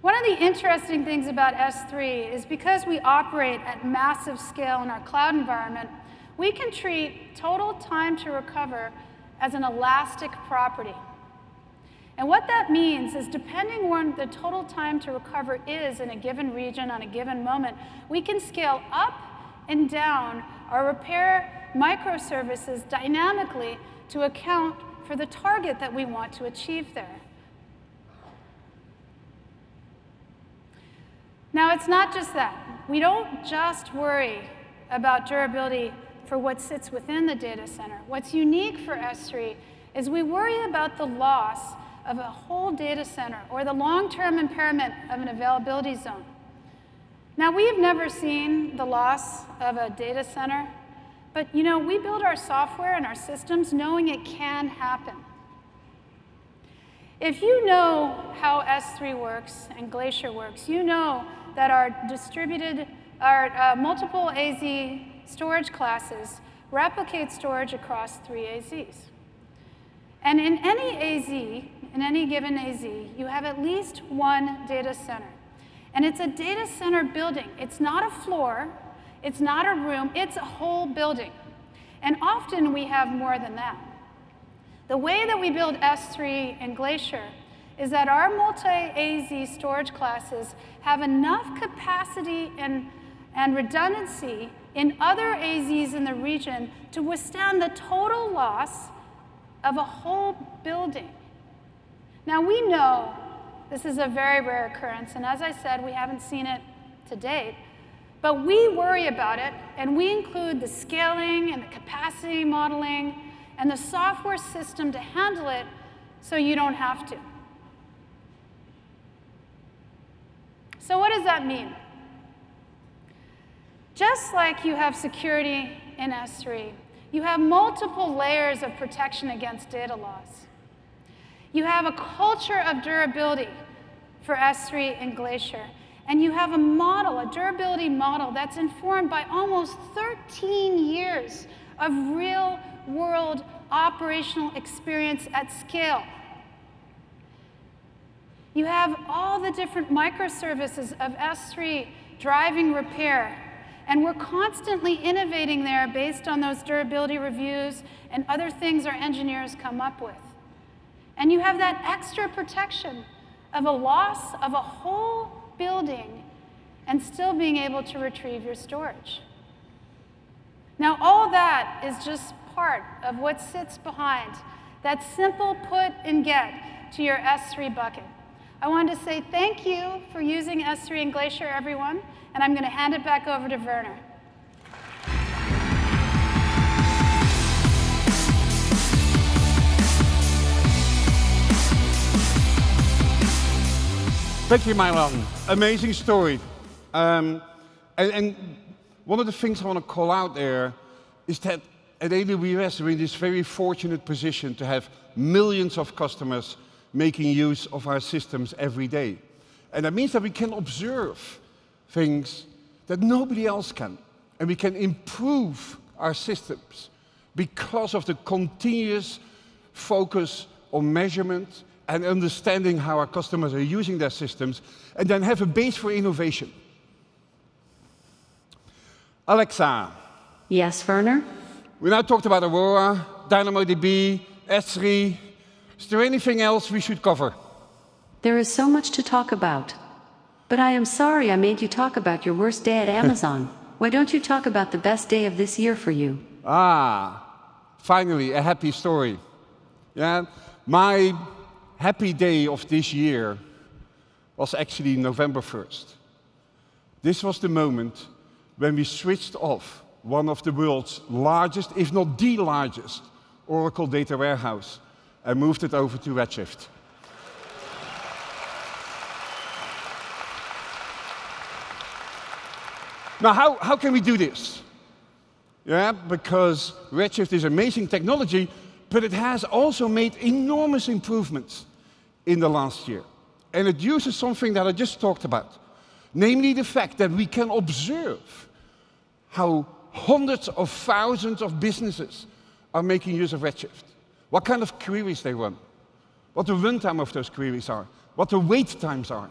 One of the interesting things about S3 is because we operate at massive scale in our cloud environment, we can treat total time to recover as an elastic property. And what that means is depending on the total time to recover is in a given region on a given moment, we can scale up and down our repair microservices dynamically to account for the target that we want to achieve there. Now, it's not just that. We don't just worry about durability for what sits within the data center. What's unique for S3 is we worry about the loss of a whole data center or the long-term impairment of an availability zone. Now, we've never seen the loss of a data center, but you know, we build our software and our systems knowing it can happen. If you know how S3 works and Glacier works, you know that our distributed, our uh, multiple AZ storage classes replicate storage across three AZs. And in any AZ, in any given AZ, you have at least one data center. And it's a data center building. It's not a floor, it's not a room, it's a whole building. And often we have more than that. The way that we build S3 and Glacier is that our multi-AZ storage classes have enough capacity and, and redundancy in other AZs in the region to withstand the total loss of a whole building. Now we know this is a very rare occurrence, and as I said, we haven't seen it to date, but we worry about it, and we include the scaling and the capacity modeling and the software system to handle it so you don't have to. So what does that mean? Just like you have security in S3, you have multiple layers of protection against data loss. You have a culture of durability for S3 and Glacier. And you have a model, a durability model, that's informed by almost 13 years of real world operational experience at scale. You have all the different microservices of S3 driving repair. And we're constantly innovating there based on those durability reviews and other things our engineers come up with. And you have that extra protection of a loss of a whole building and still being able to retrieve your storage. Now, all that is just part of what sits behind that simple put and get to your S3 bucket. I wanted to say thank you for using S3 and Glacier, everyone, and I'm going to hand it back over to Werner. Thank you, Mai-Lan. Amazing story. Um, and, and, one of the things I want to call out there is that at AWS, we're in this very fortunate position to have millions of customers making use of our systems every day. And that means that we can observe things that nobody else can. And we can improve our systems because of the continuous focus on measurement and understanding how our customers are using their systems, and then have a base for innovation. Alexa. Yes, Werner? We now talked about Aurora, DynamoDB, S3. Is there anything else we should cover? There is so much to talk about. But I am sorry I made you talk about your worst day at Amazon. Why don't you talk about the best day of this year for you? Ah, finally, a happy story. Yeah, my happy day of this year was actually November 1st. This was the moment when we switched off one of the world's largest, if not the largest, Oracle data warehouse and moved it over to Redshift. now, how, how can we do this? Yeah, because Redshift is amazing technology, but it has also made enormous improvements in the last year. And it uses something that I just talked about, namely the fact that we can observe how hundreds of thousands of businesses are making use of Redshift, what kind of queries they run, what the runtime of those queries are, what the wait times are.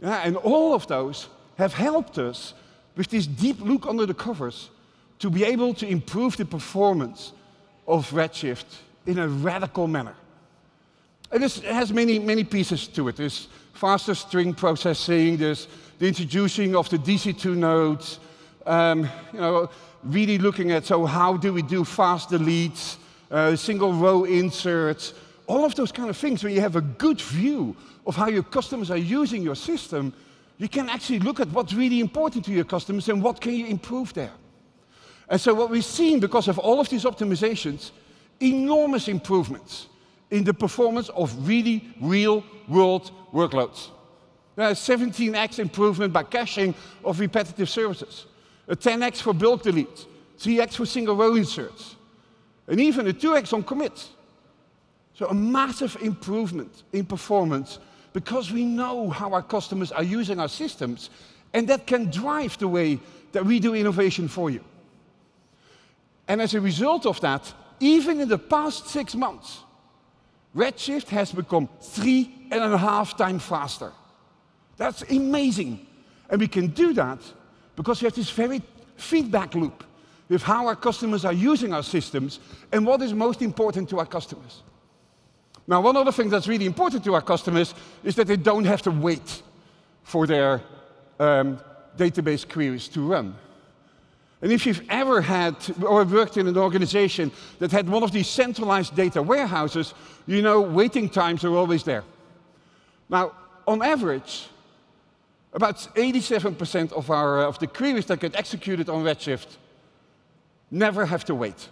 Yeah, and all of those have helped us with this deep look under the covers to be able to improve the performance of Redshift in a radical manner. And this has many, many pieces to it. There's faster string processing, there's the introducing of the DC2 nodes, um, you know, really looking at, so how do we do fast deletes, uh, single row inserts, all of those kind of things where you have a good view of how your customers are using your system, you can actually look at what's really important to your customers and what can you improve there. And so what we've seen because of all of these optimizations, enormous improvements in the performance of really real world workloads. a 17x improvement by caching of repetitive services, a 10x for bulk delete, 3x for single row inserts, and even a 2x on commits. So a massive improvement in performance because we know how our customers are using our systems, and that can drive the way that we do innovation for you. And as a result of that, even in the past six months, Redshift has become three and a half times faster. That's amazing. And we can do that because we have this very feedback loop with how our customers are using our systems and what is most important to our customers. Now, one other thing that's really important to our customers is that they don't have to wait for their um, database queries to run. And if you've ever had or worked in an organization that had one of these centralized data warehouses, you know waiting times are always there. Now, on average, about 87% of, our, uh, of the queries that get executed on Redshift never have to wait.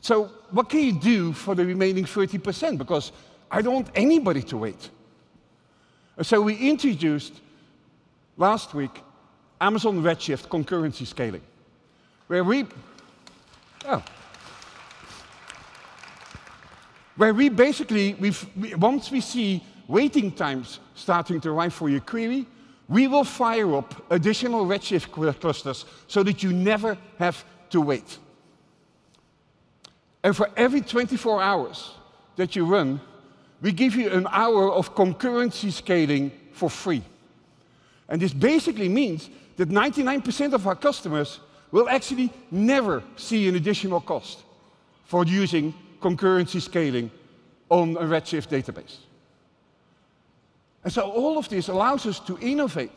So what can you do for the remaining 30%? Because I don't want anybody to wait. So we introduced last week Amazon Redshift concurrency scaling, where we, oh, where we basically, we've, once we see waiting times starting to arrive for your query, we will fire up additional Redshift clusters so that you never have to wait. And for every 24 hours that you run, we give you an hour of concurrency scaling for free. And this basically means that 99% of our customers will actually never see an additional cost for using concurrency scaling on a Redshift database. And so all of this allows us to innovate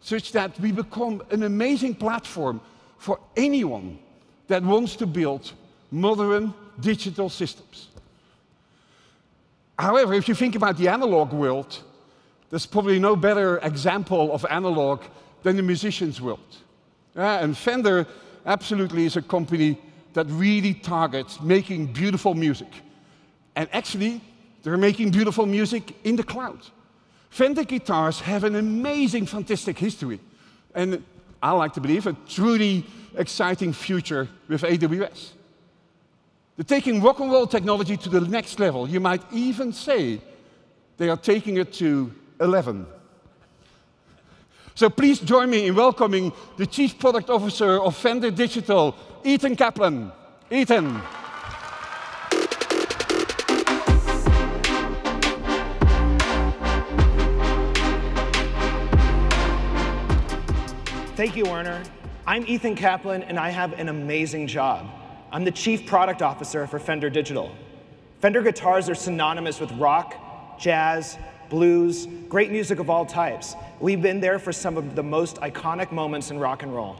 such that we become an amazing platform for anyone that wants to build modern digital systems. However, if you think about the analog world, there's probably no better example of analog than the musician's world. And Fender absolutely is a company that really targets making beautiful music. And actually, they're making beautiful music in the cloud. Fender guitars have an amazing, fantastic history. And I like to believe a truly exciting future with AWS. They're taking rock and roll technology to the next level. You might even say they are taking it to 11. So please join me in welcoming the Chief Product Officer of Fender Digital, Ethan Kaplan. Ethan. Thank you, Werner. I'm Ethan Kaplan, and I have an amazing job. I'm the Chief Product Officer for Fender Digital. Fender guitars are synonymous with rock, jazz, blues, great music of all types. We've been there for some of the most iconic moments in rock and roll.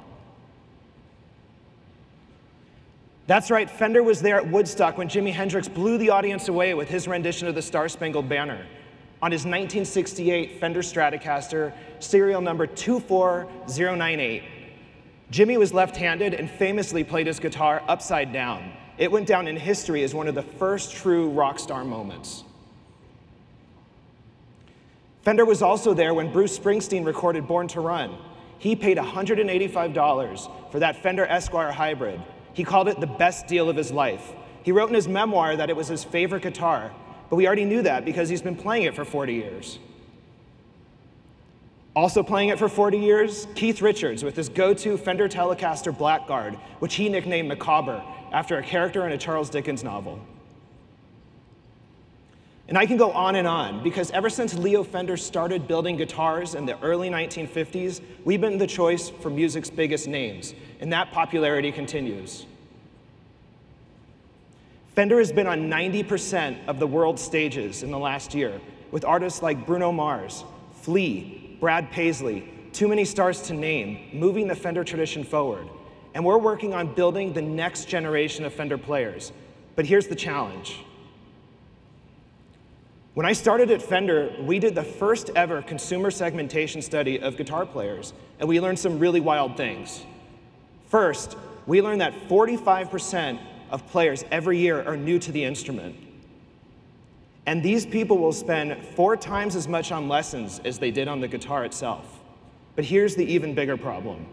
That's right, Fender was there at Woodstock when Jimi Hendrix blew the audience away with his rendition of the Star Spangled Banner on his 1968 Fender Stratocaster, serial number 24098. Jimi was left handed and famously played his guitar upside down. It went down in history as one of the first true rock star moments. Fender was also there when Bruce Springsteen recorded Born to Run. He paid $185 for that Fender Esquire Hybrid. He called it the best deal of his life. He wrote in his memoir that it was his favorite guitar, but we already knew that because he's been playing it for 40 years. Also playing it for 40 years, Keith Richards with his go-to Fender Telecaster Blackguard, which he nicknamed Micawber, after a character in a Charles Dickens novel. And I can go on and on, because ever since Leo Fender started building guitars in the early 1950s, we've been the choice for music's biggest names, and that popularity continues. Fender has been on 90% of the world's stages in the last year, with artists like Bruno Mars, Flea, Brad Paisley, too many stars to name, moving the Fender tradition forward. And we're working on building the next generation of Fender players. But here's the challenge. When I started at Fender, we did the first ever consumer segmentation study of guitar players, and we learned some really wild things. First, we learned that 45% of players every year are new to the instrument. And these people will spend four times as much on lessons as they did on the guitar itself. But here's the even bigger problem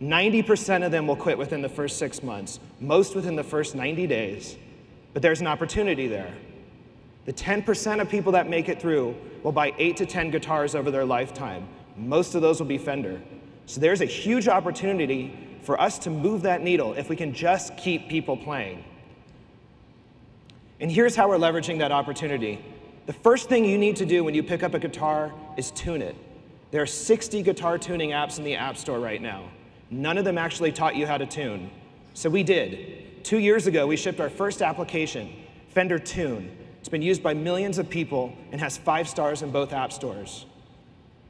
90% of them will quit within the first six months, most within the first 90 days. But there's an opportunity there. The 10% of people that make it through will buy eight to 10 guitars over their lifetime. Most of those will be Fender. So there's a huge opportunity for us to move that needle if we can just keep people playing. And here's how we're leveraging that opportunity. The first thing you need to do when you pick up a guitar is tune it. There are 60 guitar tuning apps in the App Store right now. None of them actually taught you how to tune. So we did. Two years ago, we shipped our first application, Fender Tune. It's been used by millions of people and has five stars in both app stores.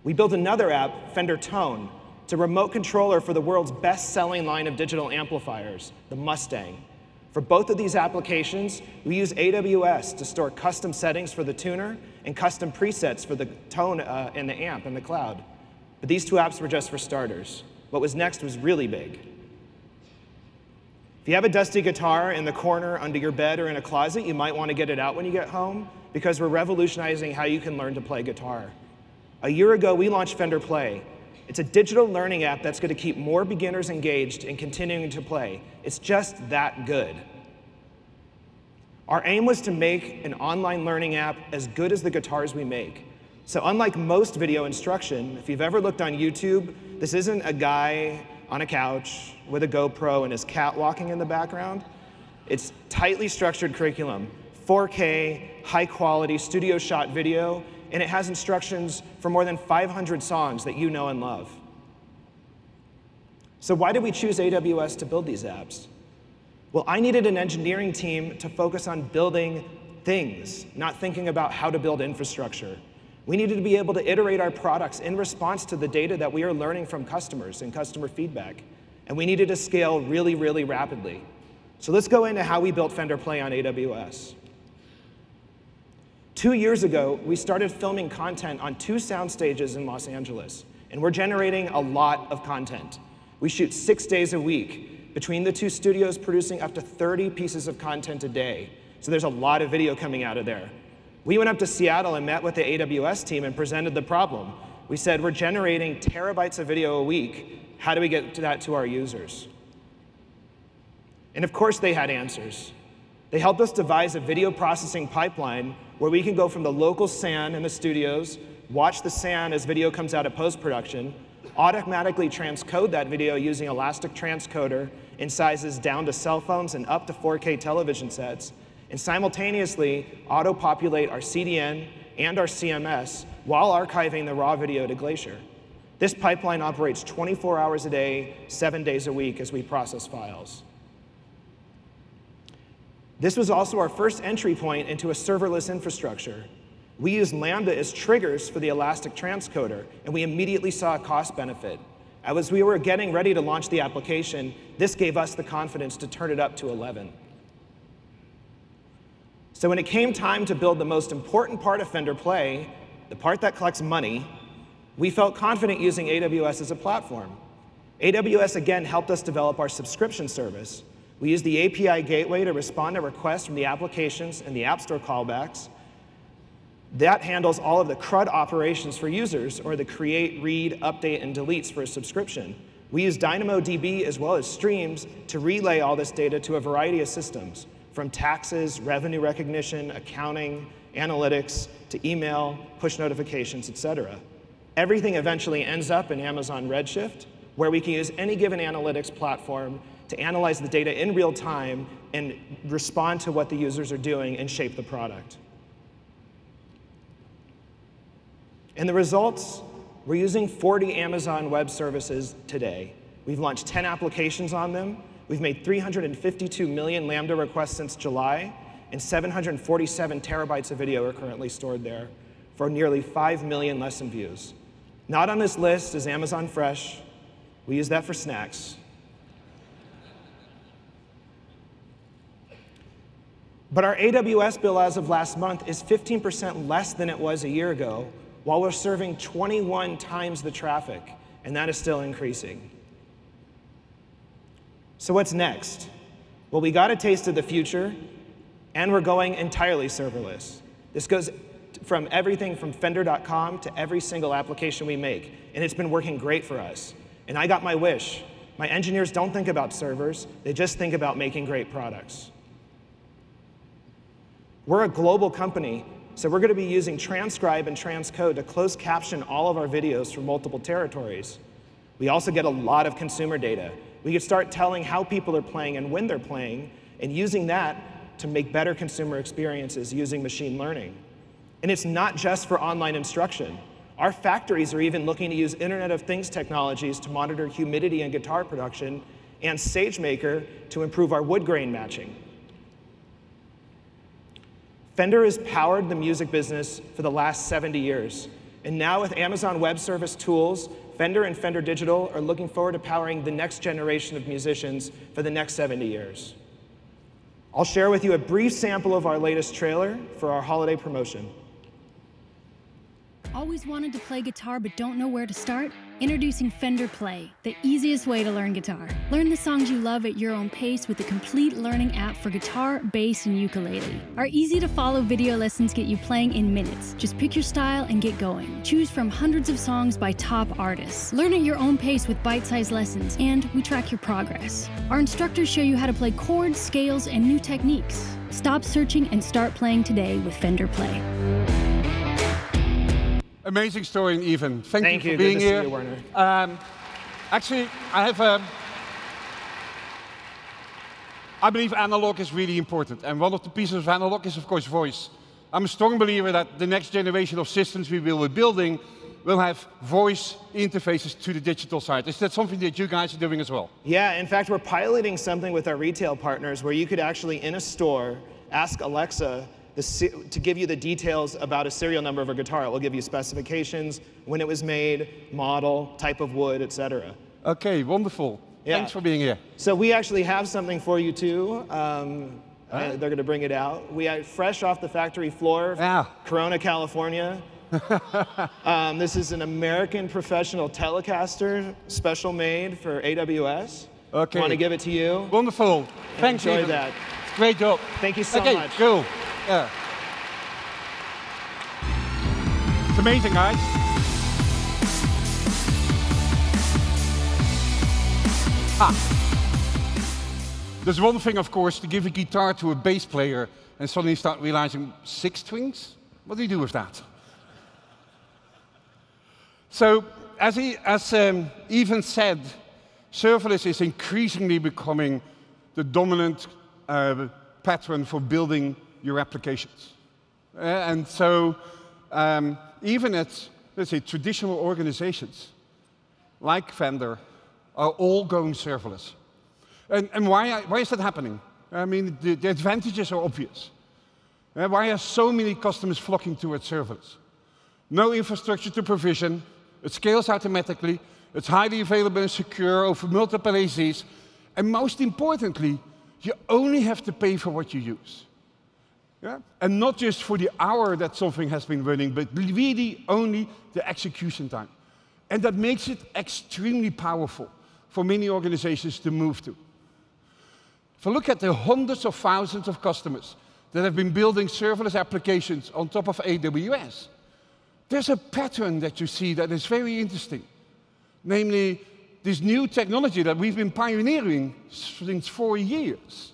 We built another app, Fender Tone. It's a remote controller for the world's best selling line of digital amplifiers, the Mustang. For both of these applications, we use AWS to store custom settings for the tuner and custom presets for the tone uh, and the amp in the cloud. But these two apps were just for starters. What was next was really big. If you have a dusty guitar in the corner under your bed or in a closet, you might want to get it out when you get home because we're revolutionizing how you can learn to play guitar. A year ago, we launched Fender Play. It's a digital learning app that's going to keep more beginners engaged and continuing to play. It's just that good. Our aim was to make an online learning app as good as the guitars we make. So unlike most video instruction, if you've ever looked on YouTube, this isn't a guy on a couch with a GoPro and his cat walking in the background. It's tightly structured curriculum, 4K, high quality, studio shot video, and it has instructions for more than 500 songs that you know and love. So why did we choose AWS to build these apps? Well, I needed an engineering team to focus on building things, not thinking about how to build infrastructure. We needed to be able to iterate our products in response to the data that we are learning from customers and customer feedback. And we needed to scale really, really rapidly. So let's go into how we built Fender Play on AWS. Two years ago, we started filming content on two sound stages in Los Angeles, and we're generating a lot of content. We shoot six days a week, between the two studios producing up to 30 pieces of content a day. So there's a lot of video coming out of there. We went up to Seattle and met with the AWS team and presented the problem. We said, we're generating terabytes of video a week. How do we get to that to our users? And of course, they had answers. They helped us devise a video processing pipeline where we can go from the local SAN in the studios, watch the SAN as video comes out of post production, automatically transcode that video using Elastic Transcoder in sizes down to cell phones and up to 4K television sets, and simultaneously auto populate our CDN and our CMS while archiving the raw video to Glacier. This pipeline operates 24 hours a day, seven days a week as we process files. This was also our first entry point into a serverless infrastructure. We used Lambda as triggers for the Elastic Transcoder, and we immediately saw a cost benefit. As we were getting ready to launch the application, this gave us the confidence to turn it up to 11. So when it came time to build the most important part of Fender Play, the part that collects money, we felt confident using AWS as a platform. AWS again helped us develop our subscription service. We use the API gateway to respond to requests from the applications and the App Store callbacks. That handles all of the CRUD operations for users, or the create, read, update, and deletes for a subscription. We use DynamoDB as well as streams to relay all this data to a variety of systems, from taxes, revenue recognition, accounting, analytics, to email, push notifications, et cetera. Everything eventually ends up in Amazon Redshift, where we can use any given analytics platform to analyze the data in real time and respond to what the users are doing and shape the product. And the results, we're using 40 Amazon Web Services today. We've launched 10 applications on them. We've made 352 million Lambda requests since July, and 747 terabytes of video are currently stored there for nearly 5 million lesson views. Not on this list is Amazon Fresh. We use that for snacks. But our AWS bill as of last month is 15% less than it was a year ago, while we're serving 21 times the traffic, and that is still increasing. So, what's next? Well, we got a taste of the future, and we're going entirely serverless. This goes from everything from Fender.com to every single application we make, and it's been working great for us. And I got my wish. My engineers don't think about servers, they just think about making great products. We're a global company, so we're going to be using transcribe and transcode to close caption all of our videos from multiple territories. We also get a lot of consumer data. We can start telling how people are playing and when they're playing, and using that to make better consumer experiences using machine learning. And it's not just for online instruction. Our factories are even looking to use Internet of Things technologies to monitor humidity and guitar production, and SageMaker to improve our wood grain matching. Fender has powered the music business for the last 70 years. And now with Amazon Web Service tools, Fender and Fender Digital are looking forward to powering the next generation of musicians for the next 70 years. I'll share with you a brief sample of our latest trailer for our holiday promotion. Always wanted to play guitar but don't know where to start? Introducing Fender Play, the easiest way to learn guitar. Learn the songs you love at your own pace with a complete learning app for guitar, bass, and ukulele. Our easy to follow video lessons get you playing in minutes. Just pick your style and get going. Choose from hundreds of songs by top artists. Learn at your own pace with bite sized lessons, and we track your progress. Our instructors show you how to play chords, scales, and new techniques. Stop searching and start playing today with Fender Play. Amazing story, and even. Thank, Thank you you. for being here. you. Um, actually, I have a. I believe analog is really important, and one of the pieces of analog is, of course, voice. I'm a strong believer that the next generation of systems we will be building will have voice interfaces to the digital side. Is that something that you guys are doing as well? Yeah, in fact, we're piloting something with our retail partners where you could actually, in a store, ask Alexa the, to give you the details about a serial number of a guitar. It will give you specifications, when it was made, model, type of wood, etc. Okay, wonderful. Yeah. Thanks for being here. So we actually have something for you too. Um, uh, they're going to bring it out. We are fresh off the factory floor, Yeah. Corona, California. um, this is an American professional Telecaster, special made for AWS. Okay. Want to give it to you? Wonderful. Thanks, Enjoy Ethan. that. Great job. Thank you so okay, much. cool. Yeah. It's amazing, guys. Ah. There's one thing, of course, to give a guitar to a bass player and suddenly start realizing six strings? What do you do with that? So, as, he, as um, Ethan said, serverless is increasingly becoming the dominant uh, pattern for building your applications. And so, um, even at, let's say, traditional organizations like Fender are all going serverless. And, and why, why is that happening? I mean, the, the advantages are obvious. Uh, why are so many customers flocking towards serverless? No infrastructure to provision, it scales automatically, it's highly available and secure over multiple AZs, and most importantly, you only have to pay for what you use. Yeah? And not just for the hour that something has been running, but really only the execution time. And that makes it extremely powerful for many organizations to move to. If I look at the hundreds of thousands of customers that have been building serverless applications on top of AWS, there's a pattern that you see that is very interesting. Namely, this new technology that we've been pioneering since four years.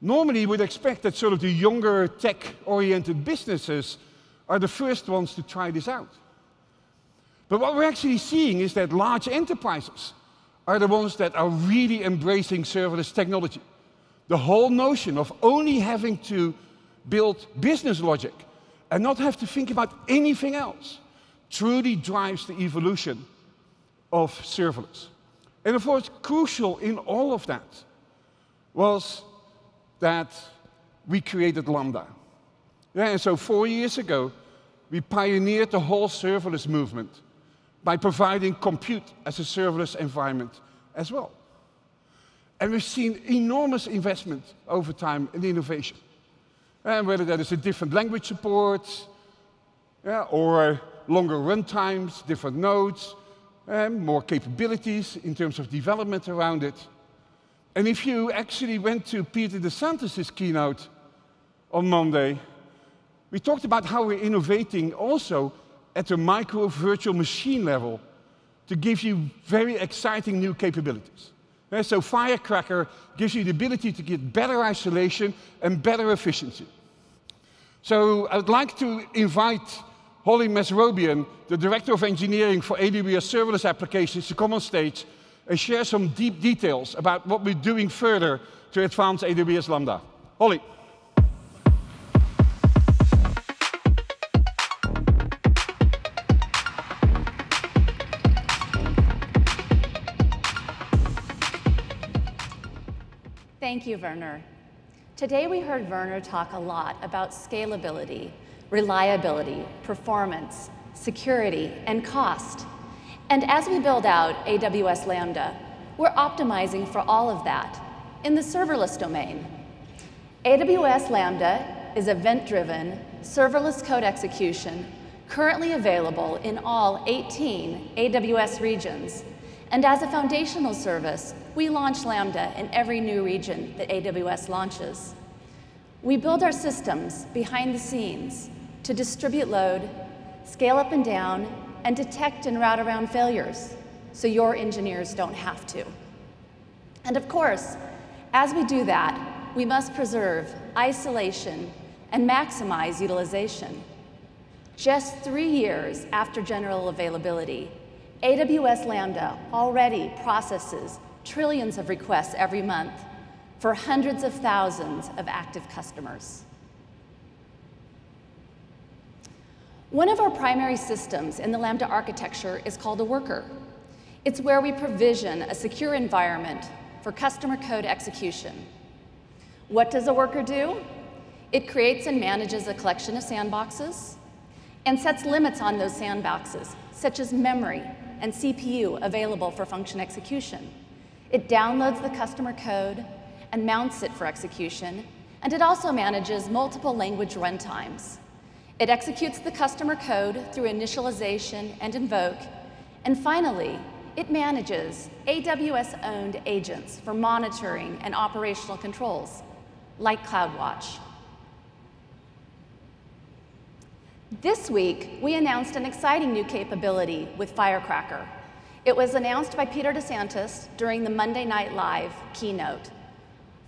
Normally, would expect that sort of the younger tech-oriented businesses are the first ones to try this out. But what we're actually seeing is that large enterprises are the ones that are really embracing serverless technology. The whole notion of only having to build business logic and not have to think about anything else truly drives the evolution of serverless. And of course, crucial in all of that was that we created Lambda. Yeah, and so four years ago, we pioneered the whole serverless movement by providing compute as a serverless environment as well. And we've seen enormous investment over time in innovation. And whether that is a different language support, yeah, or longer run times, different nodes, and more capabilities in terms of development around it. And if you actually went to Peter DeSantis' keynote on Monday, we talked about how we're innovating also at the micro virtual machine level to give you very exciting new capabilities. So Firecracker gives you the ability to get better isolation and better efficiency. So I'd like to invite Holly Mesrobian, the Director of Engineering for AWS Serverless Applications, to come on stage and share some deep details about what we're doing further to advance AWS Lambda. Holly. Thank you, Werner. Today we heard Werner talk a lot about scalability, reliability, performance, security, and cost. And as we build out AWS Lambda, we're optimizing for all of that in the serverless domain. AWS Lambda is event-driven, serverless code execution currently available in all 18 AWS regions. And as a foundational service, we launch Lambda in every new region that AWS launches. We build our systems behind the scenes to distribute load, scale up and down, and detect and route around failures so your engineers don't have to. And of course, as we do that, we must preserve isolation and maximize utilization. Just three years after general availability, AWS Lambda already processes trillions of requests every month for hundreds of thousands of active customers. One of our primary systems in the Lambda architecture is called a worker. It's where we provision a secure environment for customer code execution. What does a worker do? It creates and manages a collection of sandboxes and sets limits on those sandboxes, such as memory, and CPU available for function execution. It downloads the customer code and mounts it for execution, and it also manages multiple language runtimes. It executes the customer code through initialization and invoke, and finally, it manages AWS-owned agents for monitoring and operational controls, like CloudWatch. This week, we announced an exciting new capability with Firecracker. It was announced by Peter DeSantis during the Monday Night Live keynote.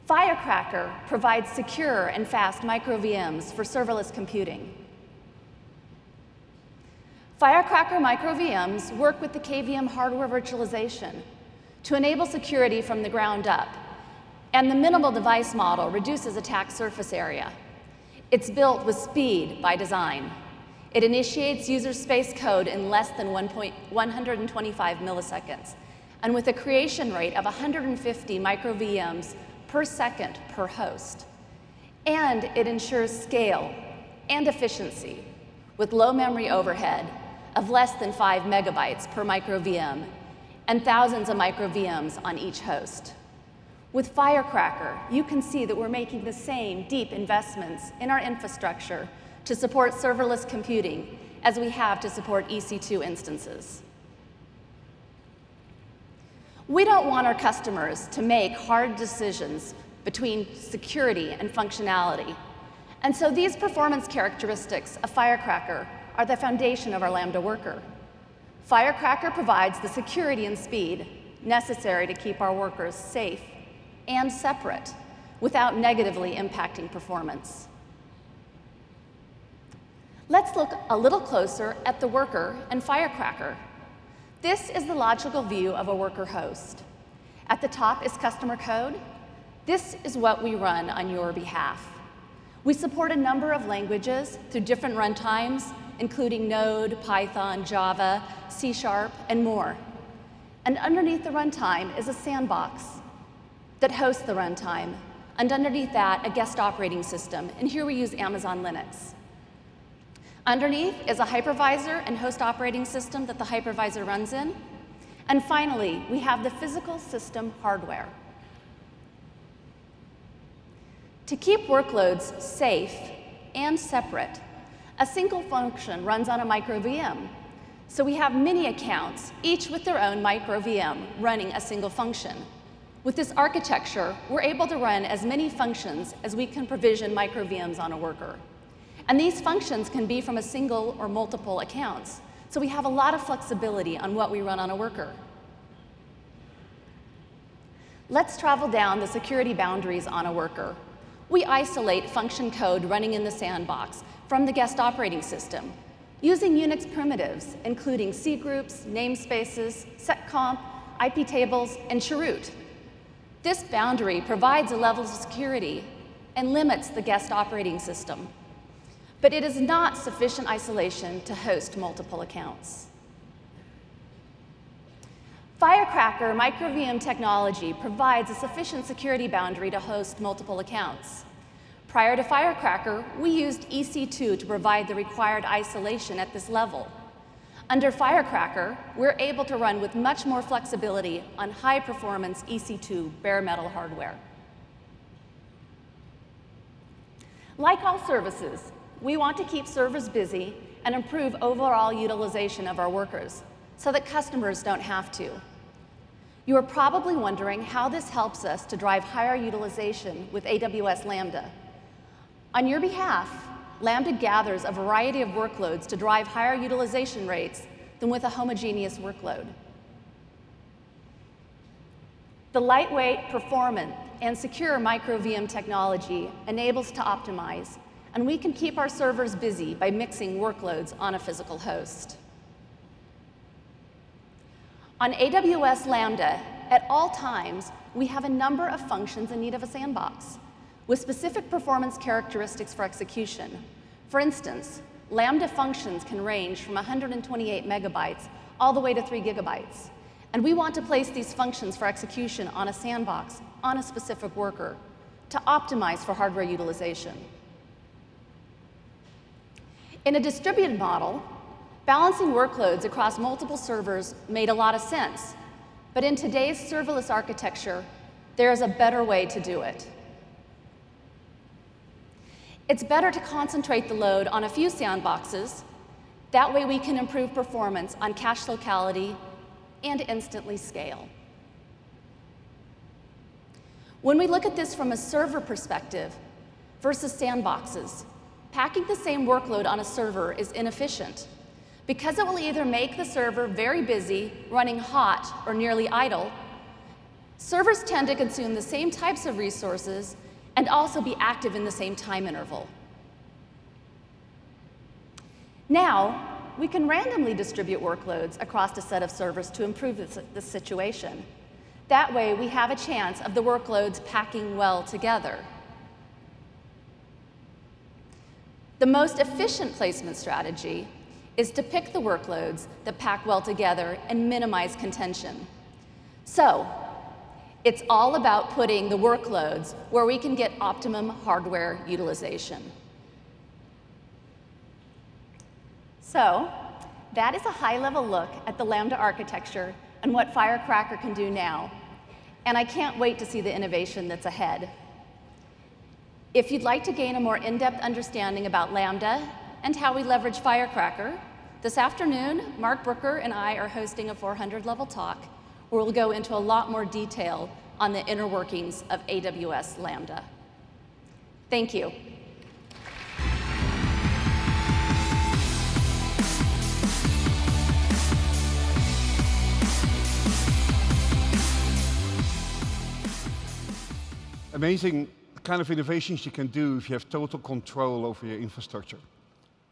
Firecracker provides secure and fast micro VMs for serverless computing. Firecracker micro VMs work with the KVM hardware virtualization to enable security from the ground up, and the minimal device model reduces attack surface area. It's built with speed by design. It initiates user space code in less than 125 milliseconds, and with a creation rate of 150 micro VMs per second per host. And it ensures scale and efficiency with low memory overhead of less than 5 megabytes per micro VM and thousands of micro VMs on each host. With Firecracker, you can see that we're making the same deep investments in our infrastructure to support serverless computing as we have to support EC2 instances. We don't want our customers to make hard decisions between security and functionality. And so these performance characteristics of Firecracker are the foundation of our Lambda worker. Firecracker provides the security and speed necessary to keep our workers safe and separate without negatively impacting performance. Let's look a little closer at the worker and Firecracker. This is the logical view of a worker host. At the top is customer code. This is what we run on your behalf. We support a number of languages through different runtimes including Node, Python, Java, C Sharp, and more. And underneath the runtime is a sandbox that hosts the runtime. And underneath that, a guest operating system. And here we use Amazon Linux. Underneath is a hypervisor and host operating system that the hypervisor runs in. And finally, we have the physical system hardware. To keep workloads safe and separate, a single function runs on a micro VM. So we have many accounts, each with their own micro VM running a single function. With this architecture, we're able to run as many functions as we can provision micro VMs on a worker. And these functions can be from a single or multiple accounts. So we have a lot of flexibility on what we run on a worker. Let's travel down the security boundaries on a worker. We isolate function code running in the sandbox from the guest operating system using Unix primitives, including cgroups, namespaces, seccomp, IP tables, and chroot. This boundary provides a level of security and limits the guest operating system. But it is not sufficient isolation to host multiple accounts. Firecracker microVM technology provides a sufficient security boundary to host multiple accounts. Prior to Firecracker, we used EC2 to provide the required isolation at this level. Under Firecracker, we're able to run with much more flexibility on high-performance EC2 bare metal hardware. Like all services, we want to keep servers busy and improve overall utilization of our workers so that customers don't have to. You are probably wondering how this helps us to drive higher utilization with AWS Lambda. On your behalf, Lambda gathers a variety of workloads to drive higher utilization rates than with a homogeneous workload. The lightweight, performant, and secure micro VM technology enables to optimize, and we can keep our servers busy by mixing workloads on a physical host. On AWS Lambda, at all times, we have a number of functions in need of a sandbox with specific performance characteristics for execution. For instance, Lambda functions can range from 128 megabytes all the way to 3 gigabytes. And we want to place these functions for execution on a sandbox, on a specific worker, to optimize for hardware utilization. In a distributed model, Balancing workloads across multiple servers made a lot of sense, but in today's serverless architecture, there is a better way to do it. It's better to concentrate the load on a few sandboxes. That way we can improve performance on cache locality and instantly scale. When we look at this from a server perspective versus sandboxes, packing the same workload on a server is inefficient because it will either make the server very busy, running hot, or nearly idle. Servers tend to consume the same types of resources and also be active in the same time interval. Now, we can randomly distribute workloads across a set of servers to improve this situation. That way, we have a chance of the workloads packing well together. The most efficient placement strategy is to pick the workloads that pack well together and minimize contention. So, it's all about putting the workloads where we can get optimum hardware utilization. So, that is a high-level look at the Lambda architecture and what Firecracker can do now. And I can't wait to see the innovation that's ahead. If you'd like to gain a more in-depth understanding about Lambda and how we leverage Firecracker, this afternoon, Marc Brooker and I are hosting a 400 level talk where we'll go into a lot more detail on the inner workings of AWS Lambda. Thank you. Amazing kind of innovations you can do if you have total control over your infrastructure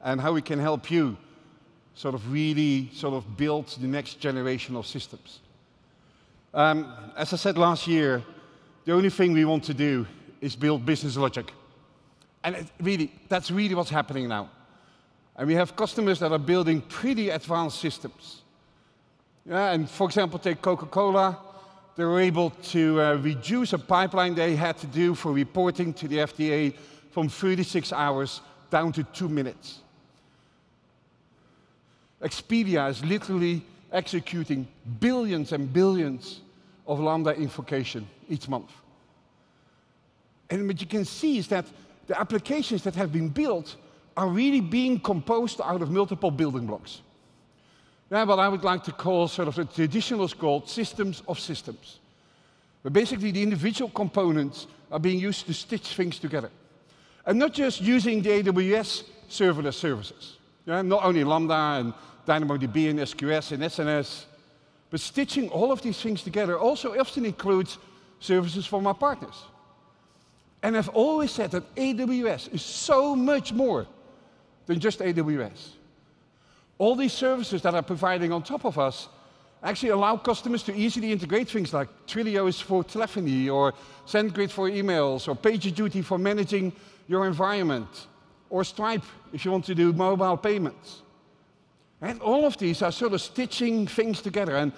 and how we can help you sort of really sort of build the next generation of systems. Um, as I said last year, the only thing we want to do is build business logic. And it really, that's really what's happening now. And we have customers that are building pretty advanced systems. Yeah, and for example, take Coca-Cola. They were able to uh, reduce a pipeline they had to do for reporting to the FDA from 36 hours down to two minutes. Expedia is literally executing billions and billions of Lambda invocation each month. And what you can see is that the applications that have been built are really being composed out of multiple building blocks. Yeah, what I would like to call sort of the traditional is called systems of systems. But basically the individual components are being used to stitch things together. And not just using the AWS serverless services. Yeah, not only Lambda and DynamoDB and SQS and SNS. But stitching all of these things together also often includes services from our partners. And I've always said that AWS is so much more than just AWS. All these services that are providing on top of us actually allow customers to easily integrate things like Twilio for telephony, or SendGrid for emails, or PagerDuty for managing your environment, or Stripe if you want to do mobile payments. And all of these are sort of stitching things together. And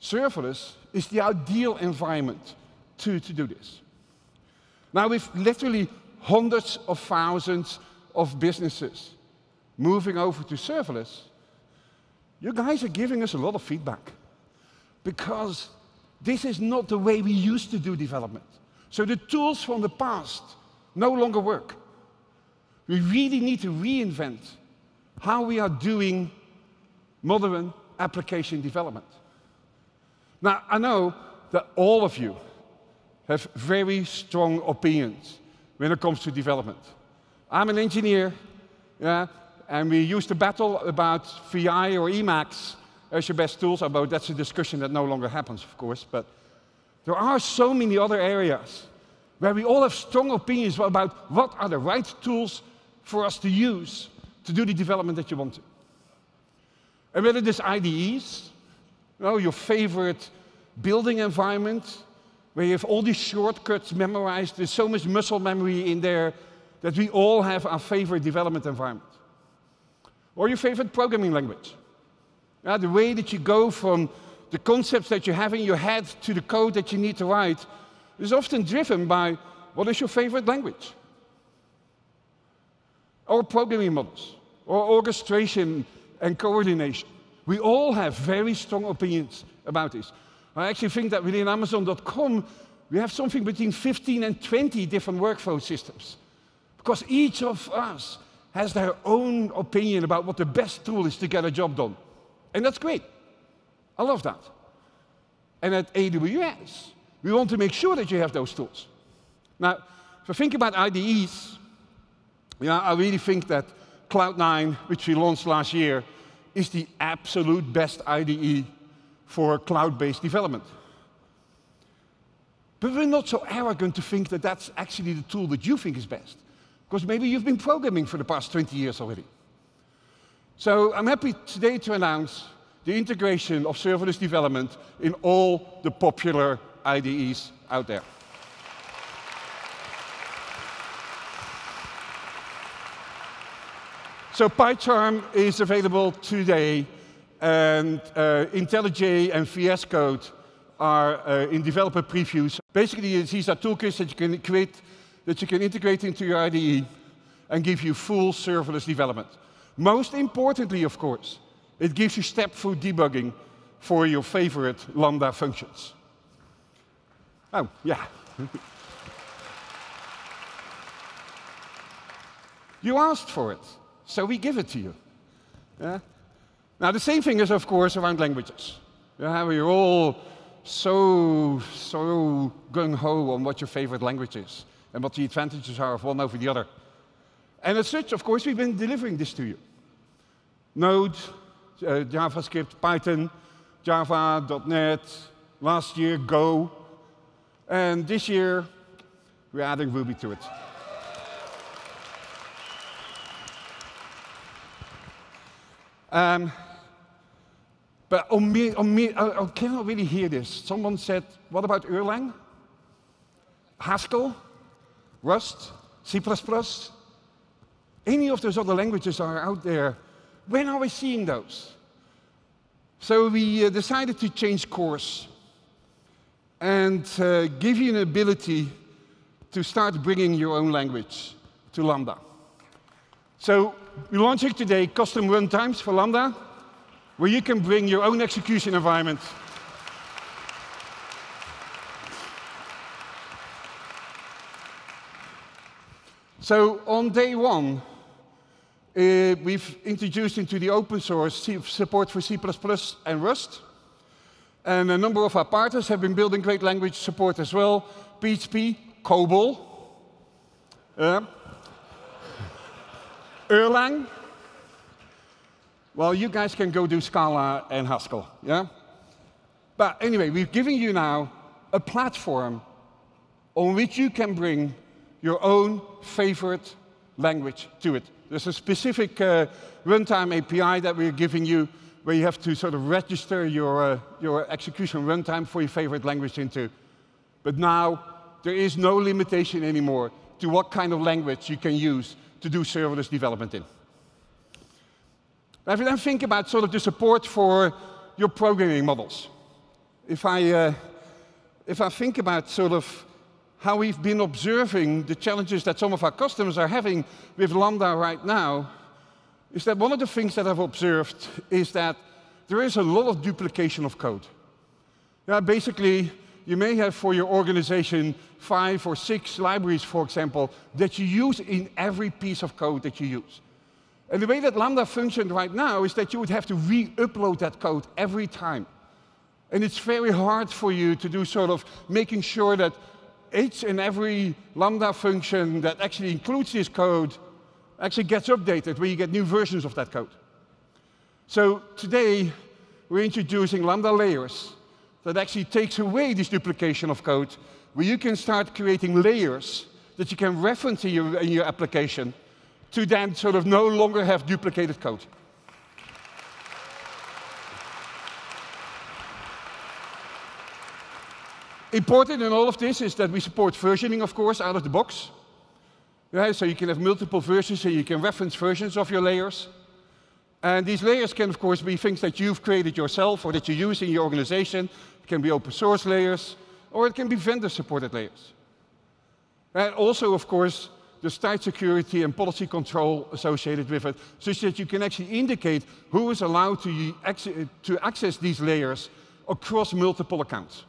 serverless is the ideal environment to, to do this. Now, with literally hundreds of thousands of businesses moving over to serverless, you guys are giving us a lot of feedback because this is not the way we used to do development. So the tools from the past no longer work. We really need to reinvent how we are doing modern application development. Now, I know that all of you have very strong opinions when it comes to development. I'm an engineer, yeah, and we used to battle about VI or Emacs as your best tools, although that's a discussion that no longer happens, of course. But there are so many other areas where we all have strong opinions about what are the right tools for us to use to do the development that you want to. And whether this IDEs, you know, your favorite building environment, where you have all these shortcuts memorized, there's so much muscle memory in there that we all have our favorite development environment. Or your favorite programming language. Yeah, the way that you go from the concepts that you have in your head to the code that you need to write is often driven by what is your favorite language? Or programming models, or orchestration and coordination. We all have very strong opinions about this. I actually think that within Amazon.com, we have something between 15 and 20 different workflow systems. Because each of us has their own opinion about what the best tool is to get a job done. And that's great. I love that. And at AWS, we want to make sure that you have those tools. Now, if I think about IDEs, yeah, I really think that Cloud9, which we launched last year, is the absolute best IDE for cloud-based development. But we're not so arrogant to think that that's actually the tool that you think is best. Because maybe you've been programming for the past 20 years already. So I'm happy today to announce the integration of serverless development in all the popular IDEs out there. So PyCharm is available today, and uh, IntelliJ and VS Code are uh, in developer previews. Basically, these are toolkits that you can create, that you can integrate into your IDE and give you full serverless development. Most importantly, of course, it gives you step-through debugging for your favorite Lambda functions. Oh, yeah. you asked for it, so we give it to you. Yeah? Now, the same thing is, of course, around languages. Yeah, we're all so, so gung-ho on what your favorite language is and what the advantages are of one over the other. And as such, of course, we've been delivering this to you. Node, uh, JavaScript, Python, Java, .NET, last year Go, and this year we're adding Ruby to it. Um, but I, I cannot really hear this. Someone said, what about Erlang? Haskell? Rust? C++? Any of those other languages are out there. When are we seeing those? So we uh, decided to change course and uh, give you an ability to start bringing your own language to Lambda. So we're launching today custom runtimes for Lambda, where you can bring your own execution environment. So on day one, uh, we've introduced into the open source C support for C++ and Rust. And a number of our partners have been building great language support as well. PHP, COBOL, uh, Erlang. Well, you guys can go do Scala and Haskell, yeah? But anyway, we've given you now a platform on which you can bring your own favorite language to it. There's a specific uh, runtime API that we're giving you where you have to sort of register your, uh, your execution runtime for your favorite language into. But now, there is no limitation anymore to what kind of language you can use to do serverless development in. Now, if you then think about sort of the support for your programming models, if I, uh, if I think about sort of how we've been observing the challenges that some of our customers are having with Lambda right now, is that one of the things that I've observed is that there is a lot of duplication of code. Yeah, basically, you may have for your organization five or six libraries, for example, that you use in every piece of code that you use. And the way that Lambda functions right now is that you would have to re-upload that code every time. And it's very hard for you to do sort of making sure that each and every Lambda function that actually includes this code actually gets updated when you get new versions of that code. So today, we're introducing Lambda layers that actually takes away this duplication of code, where you can start creating layers that you can reference in your, in your application to then sort of no longer have duplicated code. Important in all of this is that we support versioning, of course, out of the box. So you can have multiple versions, and you can reference versions of your layers. And these layers can, of course, be things that you've created yourself or that you use in your organization. Can be open source layers, or it can be vendor-supported layers. And also, of course, the site security and policy control associated with it, such that you can actually indicate who is allowed to, to access these layers across multiple accounts.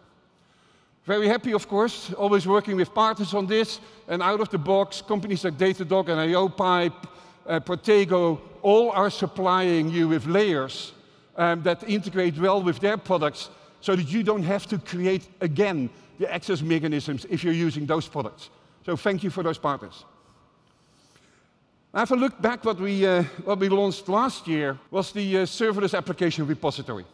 Very happy, of course, always working with partners on this, and out of the box, companies like Datadog and IOPipe, uh, Protego, all are supplying you with layers um, that integrate well with their products so that you don't have to create again the access mechanisms if you're using those products. So thank you for those partners. If I look back, what we, uh, what we launched last year was the uh, serverless application repository.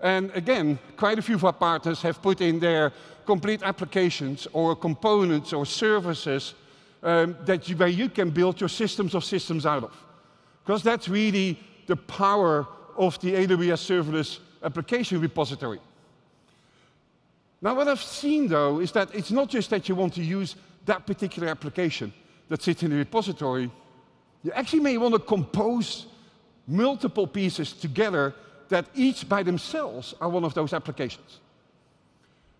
And again, quite a few of our partners have put in their complete applications or components or services um, that you, where you can build your systems of systems out of. Because that's really the power of the AWS serverless application repository. Now, what I've seen though is that it's not just that you want to use that particular application that sits in the repository. You actually may want to compose multiple pieces together that each by themselves are one of those applications.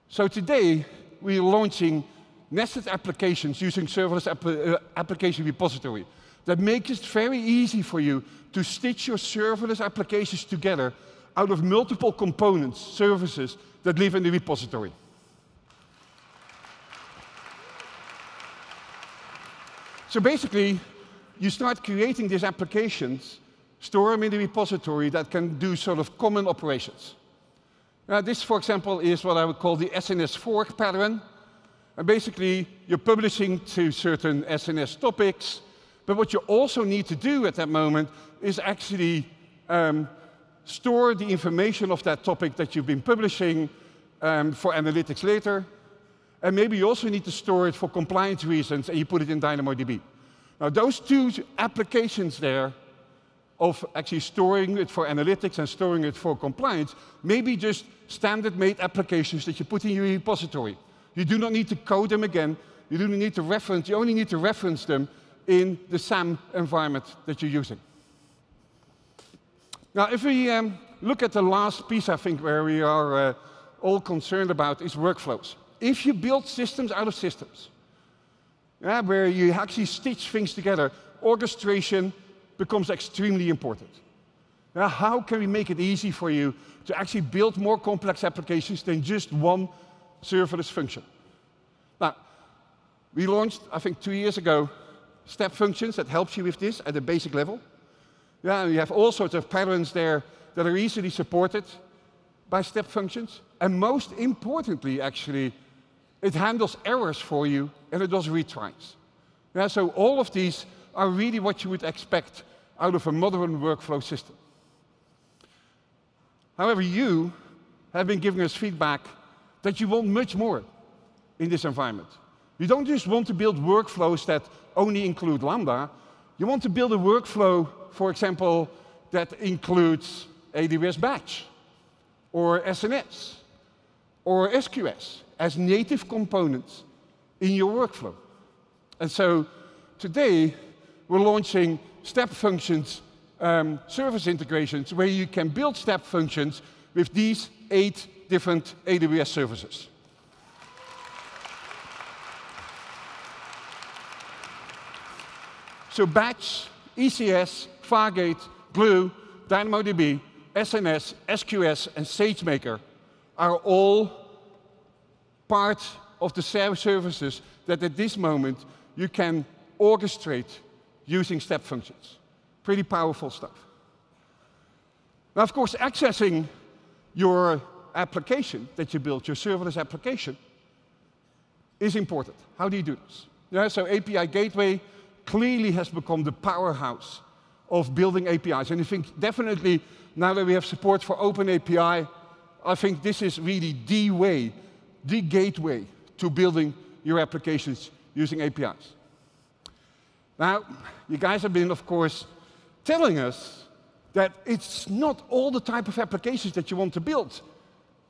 So today, we're launching nested applications using serverless app uh, application repository that makes it very easy for you to stitch your serverless applications together out of multiple components, services that live in the repository. So basically, you start creating these applications, store them in the repository that can do sort of common operations. Now, this, for example, is what I would call the SNS fork pattern. And basically, you're publishing to certain SNS topics, but what you also need to do at that moment is actually um, store the information of that topic that you've been publishing um, for analytics later. And maybe you also need to store it for compliance reasons and you put it in DynamoDB. Now, those two applications there of actually storing it for analytics and storing it for compliance may be just standard made applications that you put in your repository. You do not need to code them again. You do not need to reference, you only need to reference them in the SAM environment that you're using. Now, if we um, look at the last piece, I think, where we are uh, all concerned about is workflows. If you build systems out of systems, yeah, where you actually stitch things together, orchestration becomes extremely important. Now, how can we make it easy for you to actually build more complex applications than just one serverless function? Now, we launched, I think, two years ago, step functions that helps you with this at a basic level. Yeah, you have all sorts of patterns there that are easily supported by step functions. And most importantly, actually, it handles errors for you and it does retries. Yeah, so all of these are really what you would expect out of a modern workflow system. However, you have been giving us feedback that you want much more in this environment. You don't just want to build workflows that only include Lambda. You want to build a workflow for example, that includes AWS Batch or SNS or SQS as native components in your workflow. And so today, we're launching step functions um, service integrations where you can build step functions with these eight different AWS services. So batch, ECS, Fargate, Glue, DynamoDB, SNS, SQS, and SageMaker are all part of the services that at this moment you can orchestrate using step functions. Pretty powerful stuff. Now, of course, accessing your application that you built, your serverless application, is important. How do you do this? Yeah, so API Gateway clearly has become the powerhouse of building APIs. And I think definitely now that we have support for Open API, I think this is really the way, the gateway to building your applications using APIs. Now, you guys have been, of course, telling us that it's not all the type of applications that you want to build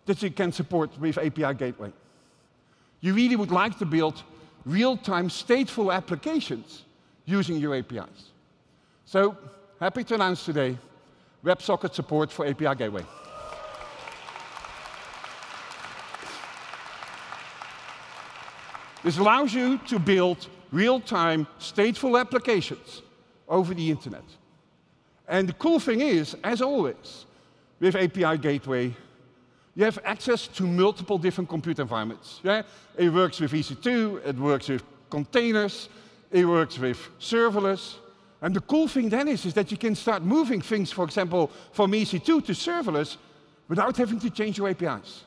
that you can support with API Gateway. You really would like to build real-time stateful applications using your APIs. So happy to announce today WebSocket support for API Gateway. This allows you to build real-time, stateful applications over the internet. And the cool thing is, as always, with API Gateway, you have access to multiple different compute environments. Yeah? It works with EC2, it works with containers, it works with serverless. And the cool thing then is, is that you can start moving things, for example, from EC2 to serverless without having to change your APIs.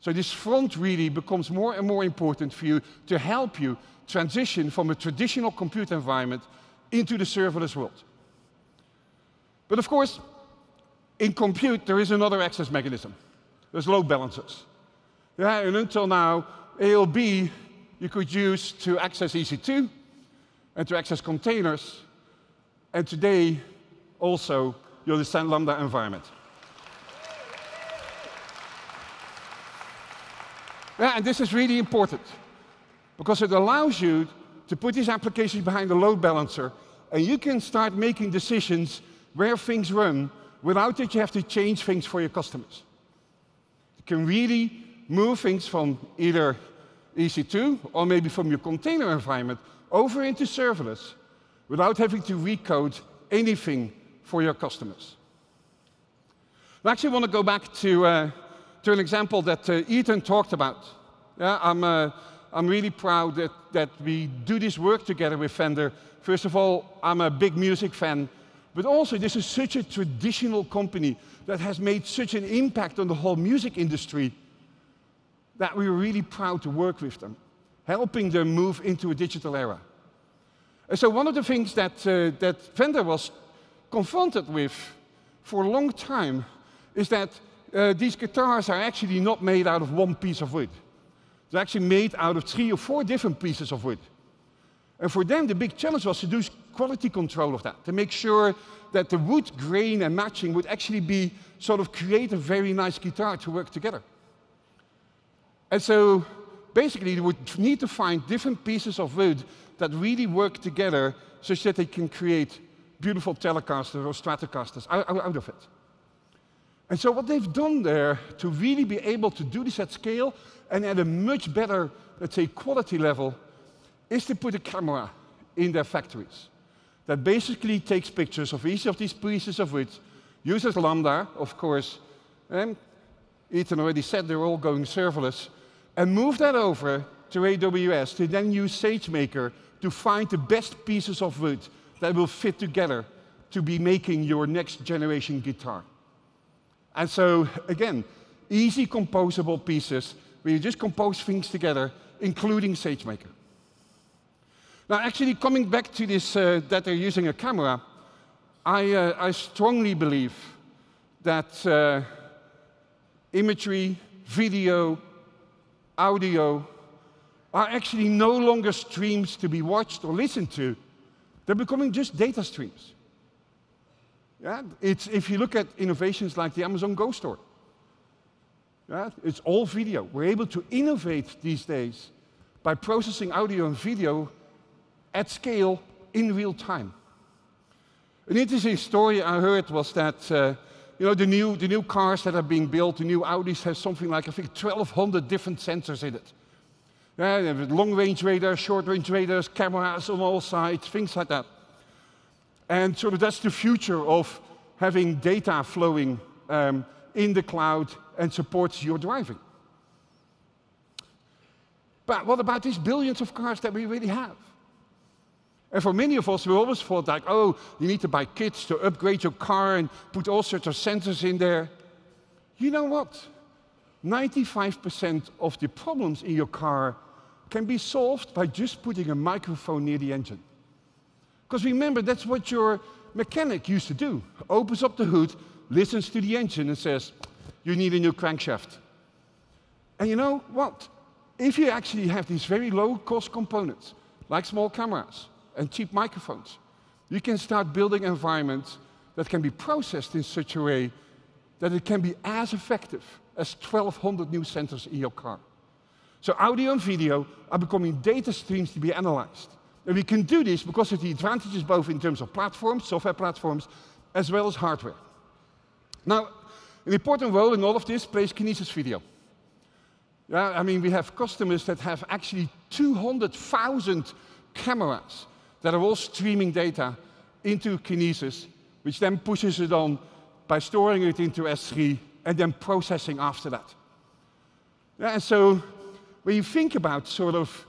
So this front really becomes more and more important for you to help you transition from a traditional compute environment into the serverless world. But of course, in compute, there is another access mechanism. There's load balancers. Yeah, and until now, ALB you could use to access EC2 and to access containers. And today, also, you understand Lambda environment. Yeah, and this is really important because it allows you to put these applications behind a load balancer and you can start making decisions where things run without that you have to change things for your customers. You can really move things from either EC2 or maybe from your container environment over into serverless without having to recode anything for your customers. I actually want to go back to, uh, to an example that uh, Ethan talked about. Yeah, I'm, uh, I'm really proud that, that we do this work together with Fender. First of all, I'm a big music fan, but also this is such a traditional company that has made such an impact on the whole music industry that we're really proud to work with them, helping them move into a digital era. And so one of the things that, uh, that Fender was confronted with for a long time is that uh, these guitars are actually not made out of one piece of wood. They're actually made out of three or four different pieces of wood. And for them, the big challenge was to do quality control of that, to make sure that the wood grain and matching would actually be sort of create a very nice guitar to work together. And so basically, you would need to find different pieces of wood that really work together such that they can create beautiful Telecasters or Stratocasters out, of it. And so what they've done there to really be able to do this at scale and at a much better, let's say, quality level, is to put a camera in their factories that basically takes pictures of each of these pieces of wood, uses Lambda, of course, and Ethan already said they're all going serverless, and move that over to AWS to then use SageMaker to find the best pieces of wood that will fit together to be making your next generation guitar. And so, again, easy composable pieces where you just compose things together, including SageMaker. Now, actually, coming back to this, uh, that they're using a camera, I, uh, I strongly believe that uh, imagery, video, audio are actually no longer streams to be watched or listened to. They're becoming just data streams. Yeah? It's, if you look at innovations like the Amazon Go store, yeah? it's all video. We're able to innovate these days by processing audio and video at scale in real time. An interesting story I heard was that uh, you know, the new, the new cars that are being built, the new Audis have something like, I think, 1,200 different sensors in it. Yeah, long-range radars, short-range radars, cameras on all sides, things like that. And sort of that's the future of having data flowing um, in the cloud and supports your driving. But what about these billions of cars that we really have? And for many of us, we always thought like, oh, you need to buy kits to upgrade your car and put all sorts of sensors in there. You know what? 95% of the problems in your car can be solved by just putting a microphone near the engine. Because remember, that's what your mechanic used to do. Opens up the hood, listens to the engine and says, you need a new crankshaft. And you know what? If you actually have these very low cost components, like small cameras, and cheap microphones. You can start building environments that can be processed in such a way that it can be as effective as 1,200 new sensors in your car. So audio and video are becoming data streams to be analyzed. And we can do this because of the advantages both in terms of platforms, software platforms, as well as hardware. Now, an important role in all of this plays Kinesis Video. Yeah, I mean, we have customers that have actually 200,000 cameras that are all streaming data into Kinesis, which then pushes it on by storing it into S3 and then processing after that. Yeah, and so when you think about sort of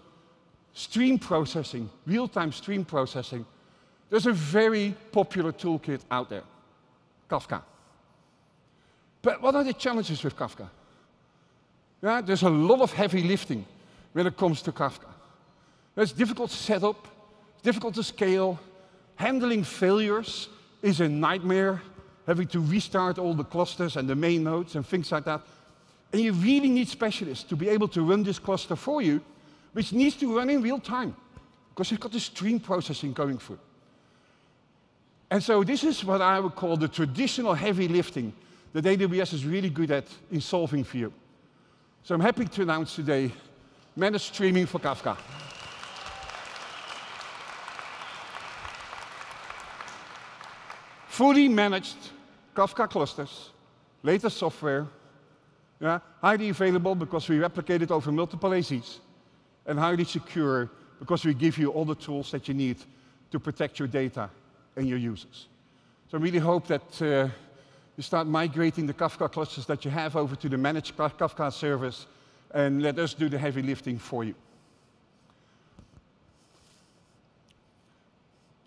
stream processing, real-time stream processing, there's a very popular toolkit out there, Kafka. But what are the challenges with Kafka? Yeah, there's a lot of heavy lifting when it comes to Kafka. It's difficult to set up, difficult to scale. Handling failures is a nightmare, having to restart all the clusters and the main nodes and things like that. And you really need specialists to be able to run this cluster for you, which needs to run in real time, because you've got the stream processing going through. And so this is what I would call the traditional heavy lifting that AWS is really good at in solving for you. So I'm happy to announce today managed streaming for Kafka. Fully managed Kafka clusters, latest software, yeah, highly available because we replicate it over multiple AZs, and highly secure because we give you all the tools that you need to protect your data and your users. So I really hope that uh, you start migrating the Kafka clusters that you have over to the managed Kafka service and let us do the heavy lifting for you.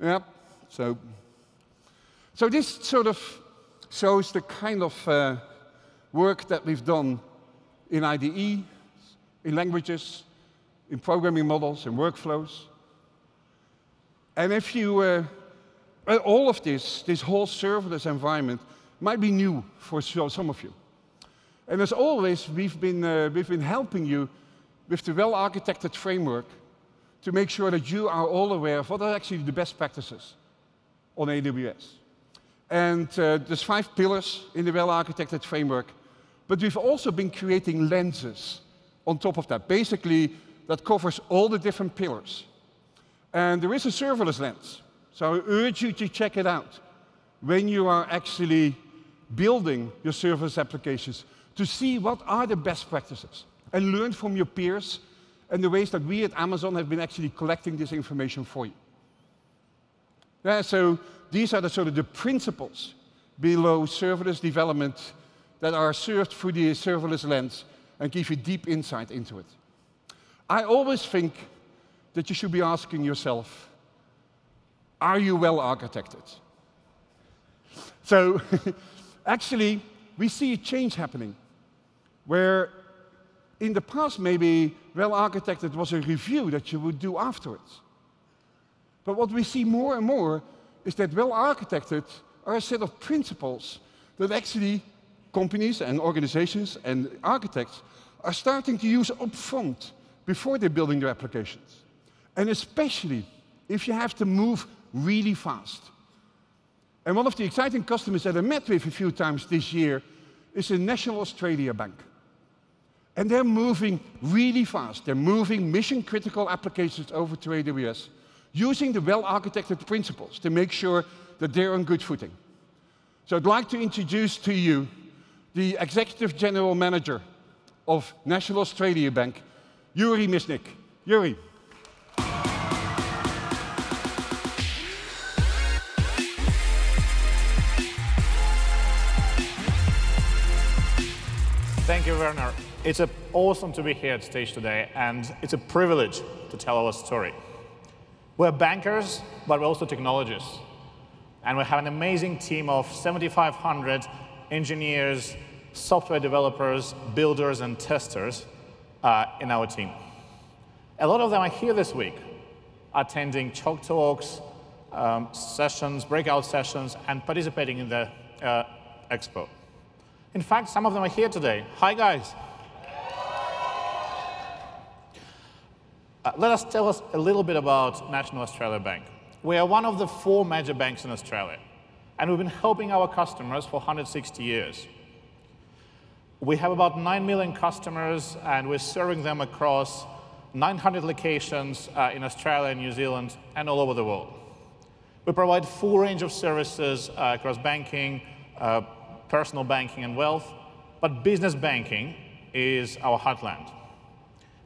Yeah, so, so this sort of shows the kind of uh, work that we've done in IDE, in languages, in programming models, in workflows. And if you, uh, all of this, this whole serverless environment, might be new for some of you. And as always, we've been, uh, we've been helping you with the well-architected framework to make sure that you are all aware of what are actually the best practices on AWS. And uh, there's five pillars in the well-architected framework, but we've also been creating lenses on top of that. Basically, that covers all the different pillars. And there is a serverless lens, so I urge you to check it out when you are actually building your serverless applications to see what are the best practices and learn from your peers and the ways that we at Amazon have been actually collecting this information for you. Yeah, so these are the sort of the principles below serverless development that are served through the serverless lens and give you deep insight into it. I always think that you should be asking yourself, are you well architected? So actually, we see a change happening where in the past maybe well architected was a review that you would do afterwards. But what we see more and more is that well architected are a set of principles that actually companies and organizations and architects are starting to use upfront before they're building their applications. And especially if you have to move really fast. And one of the exciting customers that I met with a few times this year is a National Australia Bank. And they're moving really fast. They're moving mission critical applications over to AWS using the well architected principles to make sure that they're on good footing. So I'd like to introduce to you the Executive General Manager of National Australia Bank, Yuri Misnik. Yuri. Thank you, Werner. It's awesome to be here at stage today, and it's a privilege to tell our story. We're bankers, but we're also technologists. And we have an amazing team of 7,500 engineers, software developers, builders, and testers uh, in our team. A lot of them are here this week, attending Chalk Talks, um, sessions, breakout sessions, and participating in the uh, expo. In fact, some of them are here today. Hi, guys. Uh, let us tell us a little bit about National Australia Bank. We are one of the four major banks in Australia, and we've been helping our customers for 160 years. We have about 9 million customers, and we're serving them across 900 locations uh, in Australia and New Zealand and all over the world. We provide a full range of services uh, across banking, uh, personal banking and wealth, but business banking is our heartland.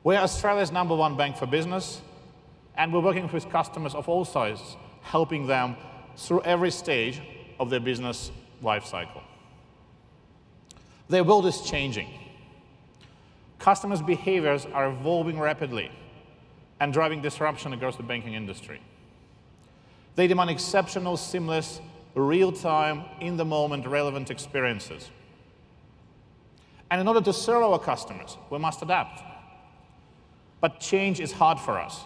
We're Australia's number one bank for business, and we're working with customers of all sizes, helping them through every stage of their business life cycle. Their world is changing. Customers' behaviors are evolving rapidly and driving disruption across the banking industry. They demand exceptional, seamless, real-time, in-the-moment relevant experiences. And in order to serve our customers, we must adapt. But change is hard for us.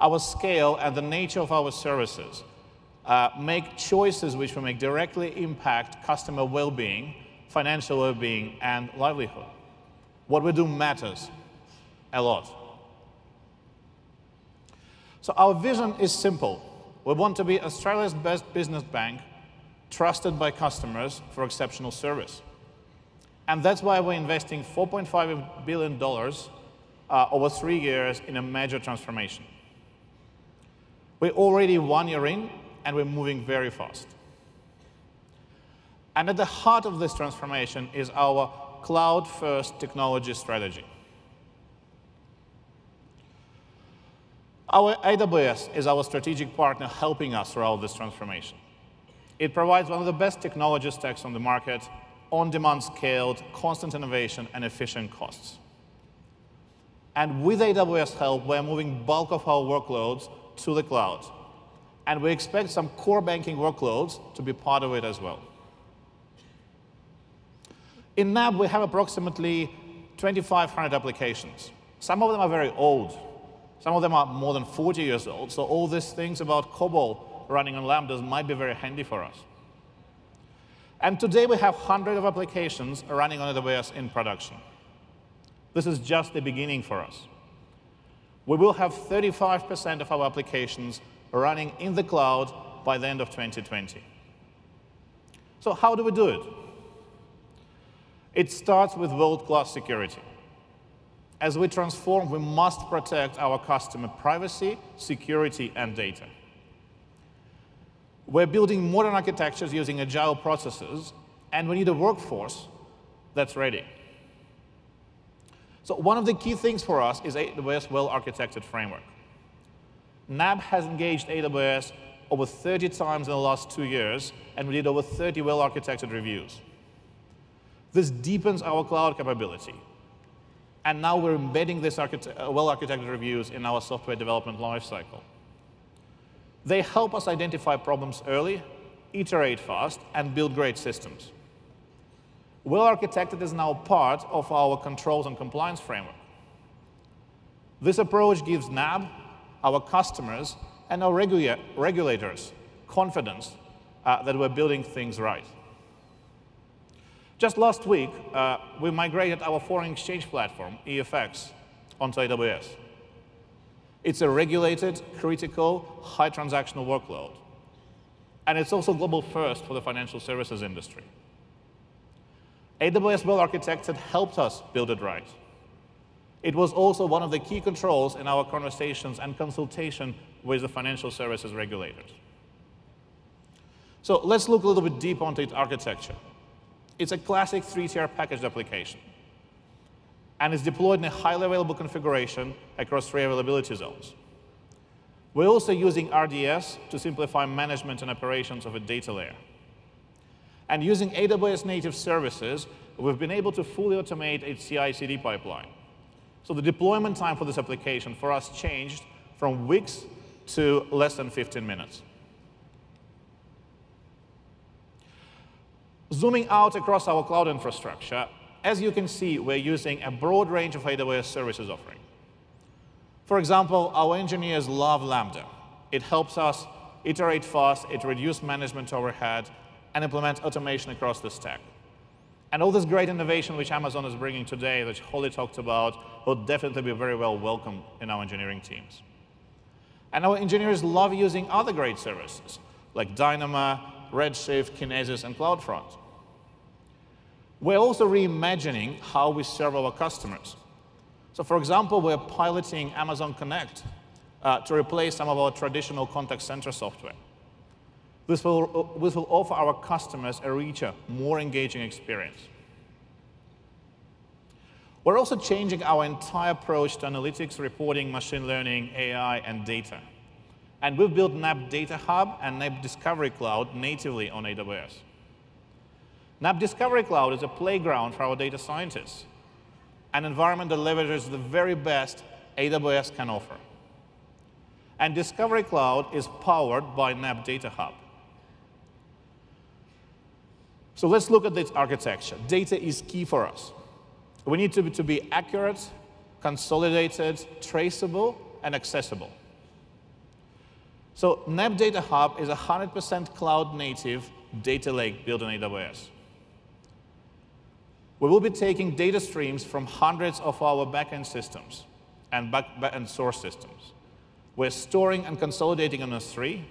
Our scale and the nature of our services uh, make choices which will make directly impact customer well-being, financial well-being, and livelihood. What we do matters a lot. So our vision is simple. We want to be Australia's best business bank, trusted by customers for exceptional service. And that's why we're investing $4.5 billion uh, over three years in a major transformation. We're already one year in, and we're moving very fast. And at the heart of this transformation is our cloud-first technology strategy. Our AWS is our strategic partner helping us throughout this transformation. It provides one of the best technology stacks on the market, on-demand scaled, constant innovation, and efficient costs. And with AWS help, we're moving bulk of our workloads to the cloud. And we expect some core banking workloads to be part of it as well. In NAB, we have approximately 2,500 applications. Some of them are very old. Some of them are more than 40 years old. So all these things about COBOL running on Lambdas might be very handy for us. And today we have hundreds of applications running on AWS in production. This is just the beginning for us. We will have 35% of our applications running in the cloud by the end of 2020. So how do we do it? It starts with world-class security. As we transform, we must protect our customer privacy, security, and data. We're building modern architectures using agile processes, and we need a workforce that's ready. So one of the key things for us is AWS well-architected framework. NAB has engaged AWS over 30 times in the last two years, and we did over 30 well-architected reviews. This deepens our cloud capability. And now we're embedding these uh, well-architected reviews in our software development lifecycle. They help us identify problems early, iterate fast, and build great systems. Well-architected is now part of our controls and compliance framework. This approach gives NAB, our customers, and our regula regulators confidence uh, that we're building things right. Just last week, uh, we migrated our foreign exchange platform, EFX, onto AWS. It's a regulated, critical, high transactional workload. And it's also global first for the financial services industry. AWS Well had helped us build it right. It was also one of the key controls in our conversations and consultation with the financial services regulators. So let's look a little bit deep onto its architecture. It's a classic three-tier packaged application. And it's deployed in a highly available configuration across three availability zones. We're also using RDS to simplify management and operations of a data layer. And using AWS native services, we've been able to fully automate its CI-CD pipeline. So the deployment time for this application for us changed from weeks to less than 15 minutes. Zooming out across our cloud infrastructure, as you can see, we're using a broad range of AWS services offering. For example, our engineers love Lambda. It helps us iterate fast, it reduces management overhead, and implement automation across the stack. And all this great innovation which Amazon is bringing today, which Holly talked about, will definitely be very well welcomed in our engineering teams. And our engineers love using other great services, like Dynamo, Redshift, Kinesis, and CloudFront. We're also reimagining how we serve our customers. So for example, we're piloting Amazon Connect uh, to replace some of our traditional contact center software. This will, this will offer our customers a richer, more engaging experience. We're also changing our entire approach to analytics, reporting, machine learning, AI, and data. And we've built NAB Data Hub and NAB Discovery Cloud natively on AWS. NAB Discovery Cloud is a playground for our data scientists, an environment that leverages the very best AWS can offer. And Discovery Cloud is powered by NAB Data Hub. So let's look at this architecture. Data is key for us. We need to be, to be accurate, consolidated, traceable, and accessible. So NAB Data Hub is a 100% cloud-native data lake built on AWS. We will be taking data streams from hundreds of our backend systems and back, and source systems. We're storing and consolidating on S3.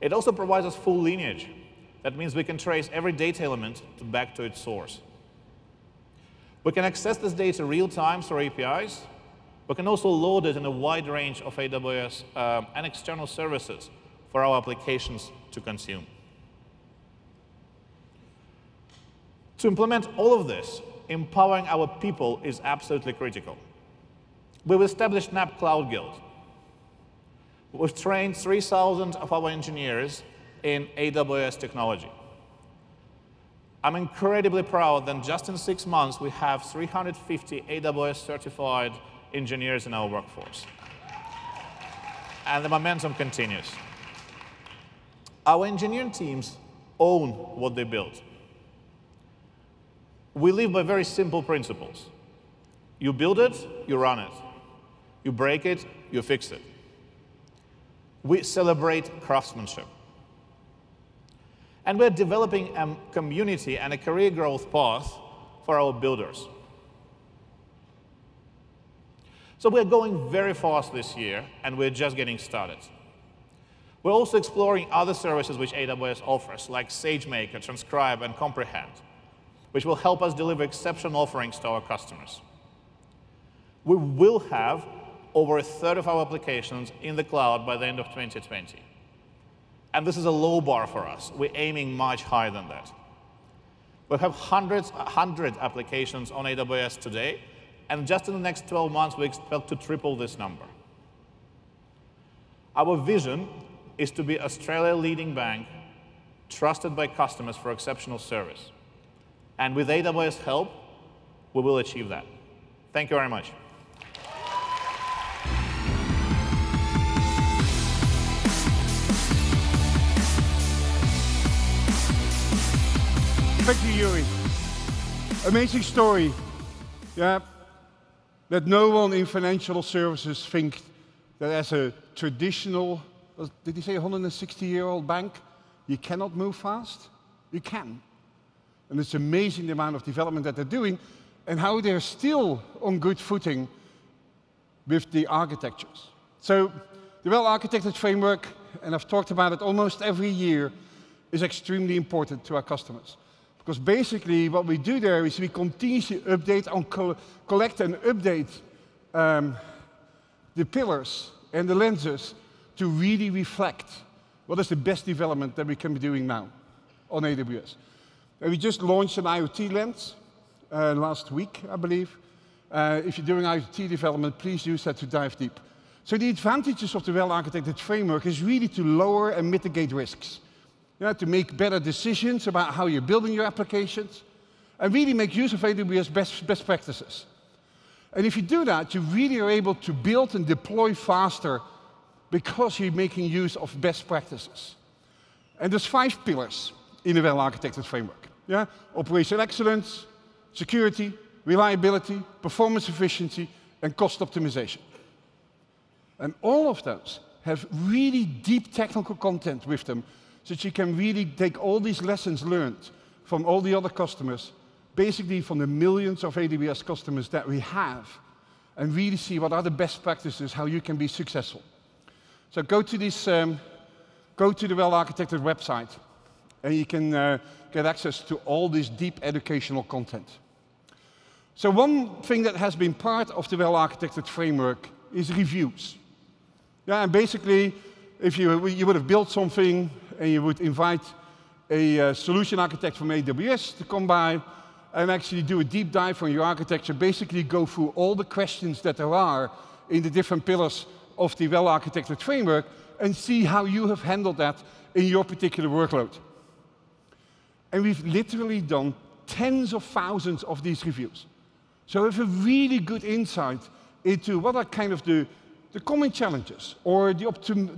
It also provides us full lineage. That means we can trace every data element back to its source. We can access this data real time through APIs. We can also load it in a wide range of AWS um, and external services for our applications to consume. To implement all of this, empowering our people is absolutely critical. We've established NAB Cloud Guild. We've trained 3,000 of our engineers in AWS technology. I'm incredibly proud that just in six months, we have 350 AWS certified engineers in our workforce. And the momentum continues. Our engineering teams own what they build. We live by very simple principles. You build it, you run it. You break it, you fix it. We celebrate craftsmanship. And we're developing a community and a career growth path for our builders. So we're going very fast this year, and we're just getting started. We're also exploring other services which AWS offers, like SageMaker, Transcribe, and Comprehend, which will help us deliver exceptional offerings to our customers. We will have over a third of our applications in the cloud by the end of 2020. And this is a low bar for us. We're aiming much higher than that. We have hundreds, 100 applications on AWS today, and just in the next 12 months, we expect to triple this number. Our vision is to be Australia's leading bank, trusted by customers for exceptional service. And with AWS help, we will achieve that. Thank you very much. Thank you, Yuri. Amazing story. Yeah. That no one in financial services thinks that as a traditional, did he say 160-year-old bank, you cannot move fast? You can. And it's amazing the amount of development that they're doing and how they're still on good footing with the architectures. So the well-architected framework, and I've talked about it almost every year, is extremely important to our customers. Because basically what we do there is we continuously update and co collect and update um, the pillars and the lenses to really reflect what is the best development that we can be doing now on AWS. And we just launched an IoT lens uh, last week, I believe. Uh, if you're doing IoT development, please use that to dive deep. So the advantages of the well-architected framework is really to lower and mitigate risks yeah, to make better decisions about how you're building your applications, and really make use of AWS best, best practices. And if you do that, you really are able to build and deploy faster because you're making use of best practices. And there's five pillars in a well-architected framework. Yeah? Operational excellence, security, reliability, performance efficiency, and cost optimization. And all of those have really deep technical content with them so you can really take all these lessons learned from all the other customers, basically from the millions of AWS customers that we have, and really see what are the best practices, how you can be successful. So go to this, um, go to the well-architected website, and you can uh, get access to all this deep educational content. So one thing that has been part of the well-architected framework is reviews. Yeah, and basically, if you, you would have built something and you would invite a uh, solution architect from AWS to come by, and actually do a deep dive on your architecture, basically go through all the questions that there are in the different pillars of the well-architected framework and see how you have handled that in your particular workload. And we've literally done tens of thousands of these reviews. So we have a really good insight into what are kind of the, the common challenges or the,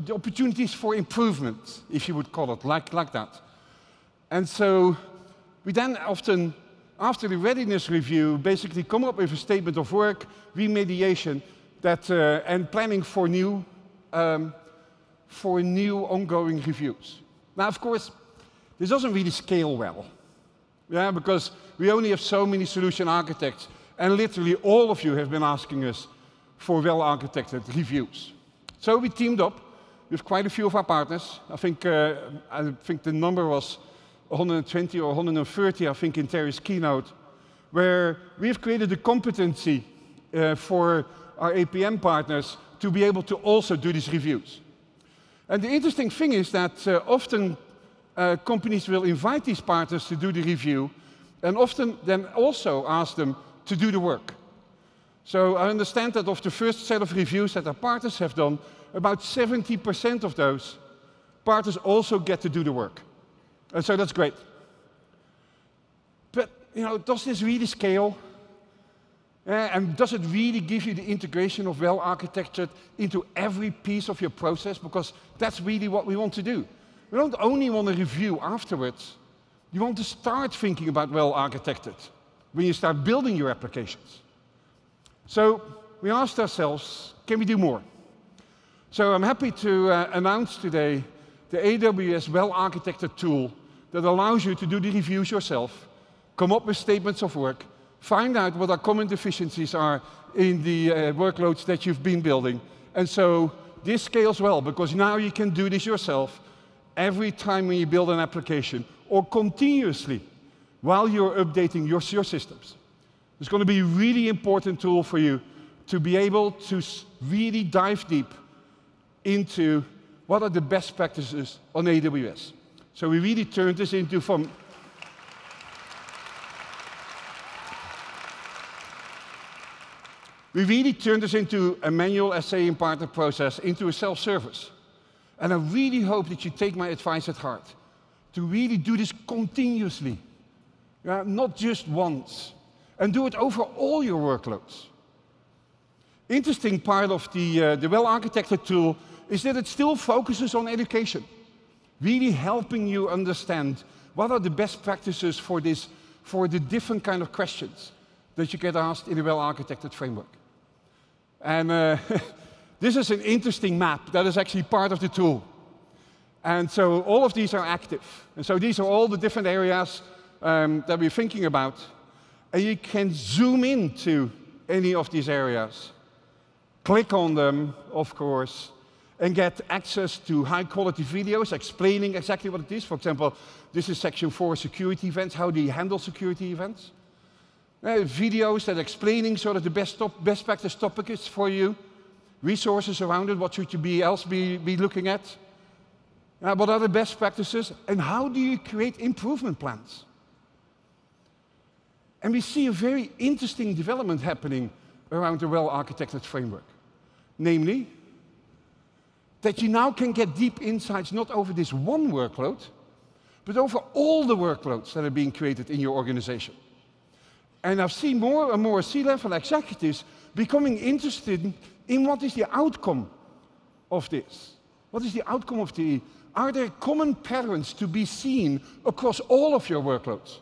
the opportunities for improvement, if you would call it like, like that. And so we then often, after the readiness review, basically come up with a statement of work, remediation, that, uh, and planning for new, um, for new ongoing reviews. Now, of course, this doesn't really scale well, yeah, because we only have so many solution architects, and literally all of you have been asking us for well-architected reviews. So we teamed up with quite a few of our partners. I think, uh, I think the number was 120 or 130, I think, in Terry's keynote, where we've created a competency uh, for our APN partners to be able to also do these reviews. And the interesting thing is that uh, often uh, companies will invite these partners to do the review and often then also ask them to do the work. So I understand that of the first set of reviews that our partners have done, about 70% of those partners also get to do the work. And so that's great. But, you know, does this really scale? Uh, and does it really give you the integration of well architectured into every piece of your process? Because that's really what we want to do. We don't only want to review afterwards. You want to start thinking about well architected when you start building your applications. So we asked ourselves, can we do more? So I'm happy to uh, announce today the AWS well-architected tool that allows you to do the reviews yourself, come up with statements of work, find out what our common deficiencies are in the uh, workloads that you've been building. And so this scales well because now you can do this yourself every time when you build an application or continuously while you're updating your, your systems. It's going to be a really important tool for you to be able to really dive deep into what are the best practices on AWS. So we really turned this into from We really turned this into a manual SA and partner process into a self-service. And I really hope that you take my advice at heart to really do this continuously, yeah, not just once and do it over all your workloads. Interesting part of the, uh, the well-architected tool is that it still focuses on education, really helping you understand what are the best practices for, this, for the different kind of questions that you get asked in a well-architected framework. And uh, this is an interesting map that is actually part of the tool. And so all of these are active. And so these are all the different areas um, that we're thinking about and you can zoom into any of these areas. Click on them, of course, and get access to high quality videos explaining exactly what it is. For example, this is section four, security events. How do you handle security events? Uh, videos that explaining sort of the best, top, best practice topics for you. Resources around it, what should you be else be, be looking at? Uh, what are the best practices? And how do you create improvement plans? And we see a very interesting development happening around the well-architected framework. Namely, that you now can get deep insights not over this one workload, but over all the workloads that are being created in your organization. And I've seen more and more C-level executives becoming interested in what is the outcome of this. What is the outcome of the, are there common patterns to be seen across all of your workloads?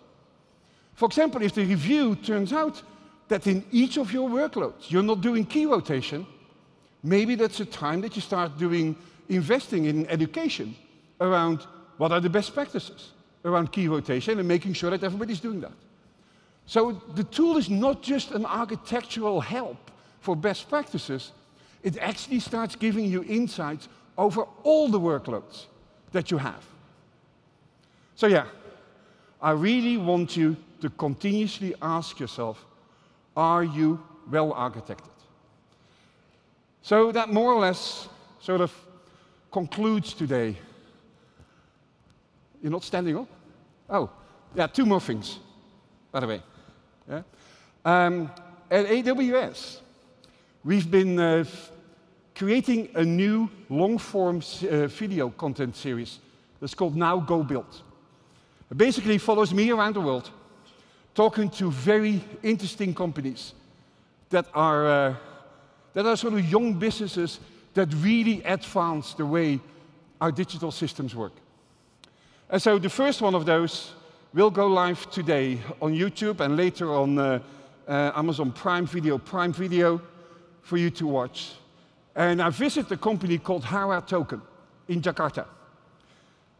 For example, if the review turns out that in each of your workloads you're not doing key rotation, maybe that's a time that you start doing investing in education around what are the best practices around key rotation and making sure that everybody's doing that. So the tool is not just an architectural help for best practices, it actually starts giving you insights over all the workloads that you have. So yeah, I really want you to continuously ask yourself, are you well architected? So that more or less sort of concludes today. You're not standing up? Oh, yeah, two more things, by the way. Yeah? Um, at AWS, we've been uh, creating a new long-form uh, video content series that's called Now Go Build. It basically follows me around the world, talking to very interesting companies that are, uh, that are sort of young businesses that really advance the way our digital systems work. And so the first one of those will go live today on YouTube and later on uh, uh, Amazon Prime Video, Prime Video for you to watch. And I visited a company called Hara Token in Jakarta.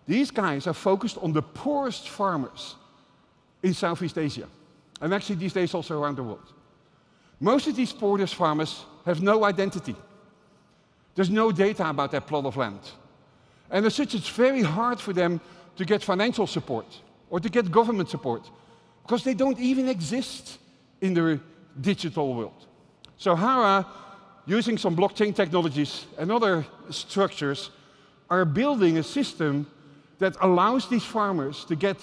These guys are focused on the poorest farmers in Southeast Asia, and actually these days also around the world. Most of these poorest farmers have no identity. There's no data about their plot of land. And as such, it's very hard for them to get financial support or to get government support because they don't even exist in the digital world. So Hara, using some blockchain technologies and other structures, are building a system that allows these farmers to get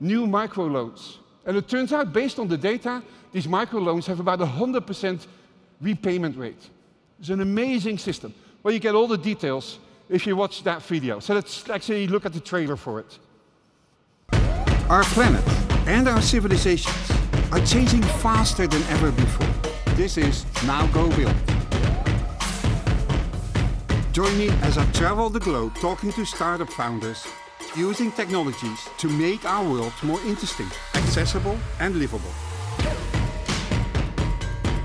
new microloans. And it turns out, based on the data, these microloans have about a 100% repayment rate. It's an amazing system. Well, you get all the details if you watch that video. So let's actually look at the trailer for it. Our planet and our civilizations are changing faster than ever before. This is Now Go Build. Join me as I travel the globe talking to startup founders using technologies to make our world more interesting, accessible and livable.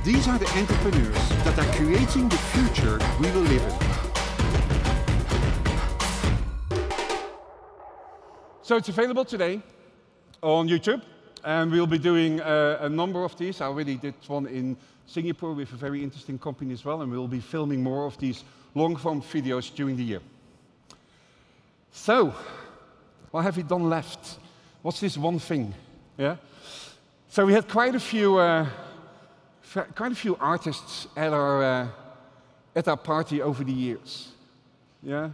These are the entrepreneurs that are creating the future we will live in. So it's available today on YouTube, and we'll be doing uh, a number of these. I already did one in Singapore with a very interesting company as well, and we'll be filming more of these long-form videos during the year. So, what have we done left? What's this one thing? Yeah. So we had quite a few, uh, quite a few artists at our uh, at our party over the years. Yeah.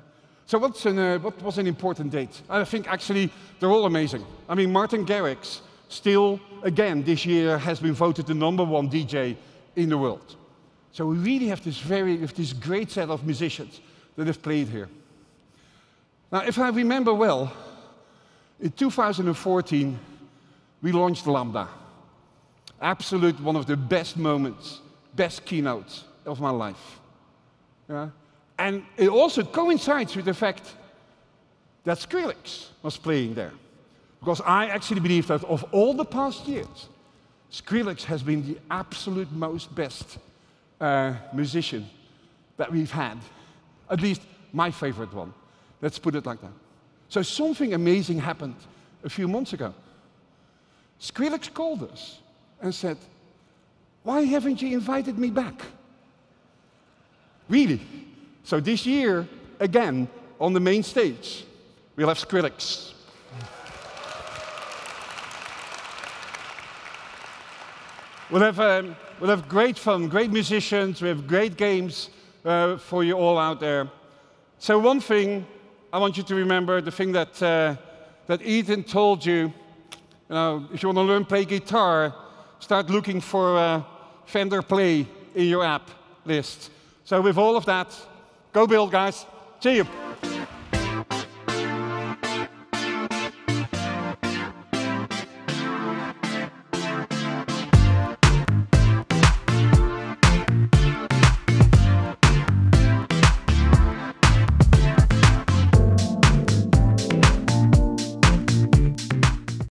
So what's an, uh, what was an important date? I think actually they're all amazing. I mean, Martin Garrix still again this year has been voted the number one DJ in the world. So we really have this very, this great set of musicians that have played here. Now, if I remember well, in 2014, we launched Lambda. Absolute one of the best moments, best keynotes of my life. Yeah? And it also coincides with the fact that Skrillex was playing there. Because I actually believe that of all the past years, Skrillex has been the absolute most best uh, musician that we've had. At least my favorite one. Let's put it like that. So something amazing happened a few months ago. Skrillex called us and said, Why haven't you invited me back? Really? So this year, again, on the main stage, we'll have Skrillex. We'll have, um, we'll have great fun, great musicians, we have great games uh, for you all out there. So, one thing I want you to remember the thing that, uh, that Ethan told you. You know, if you want to learn play guitar, start looking for uh, Fender Play in your app list. So with all of that, go build, guys. See you.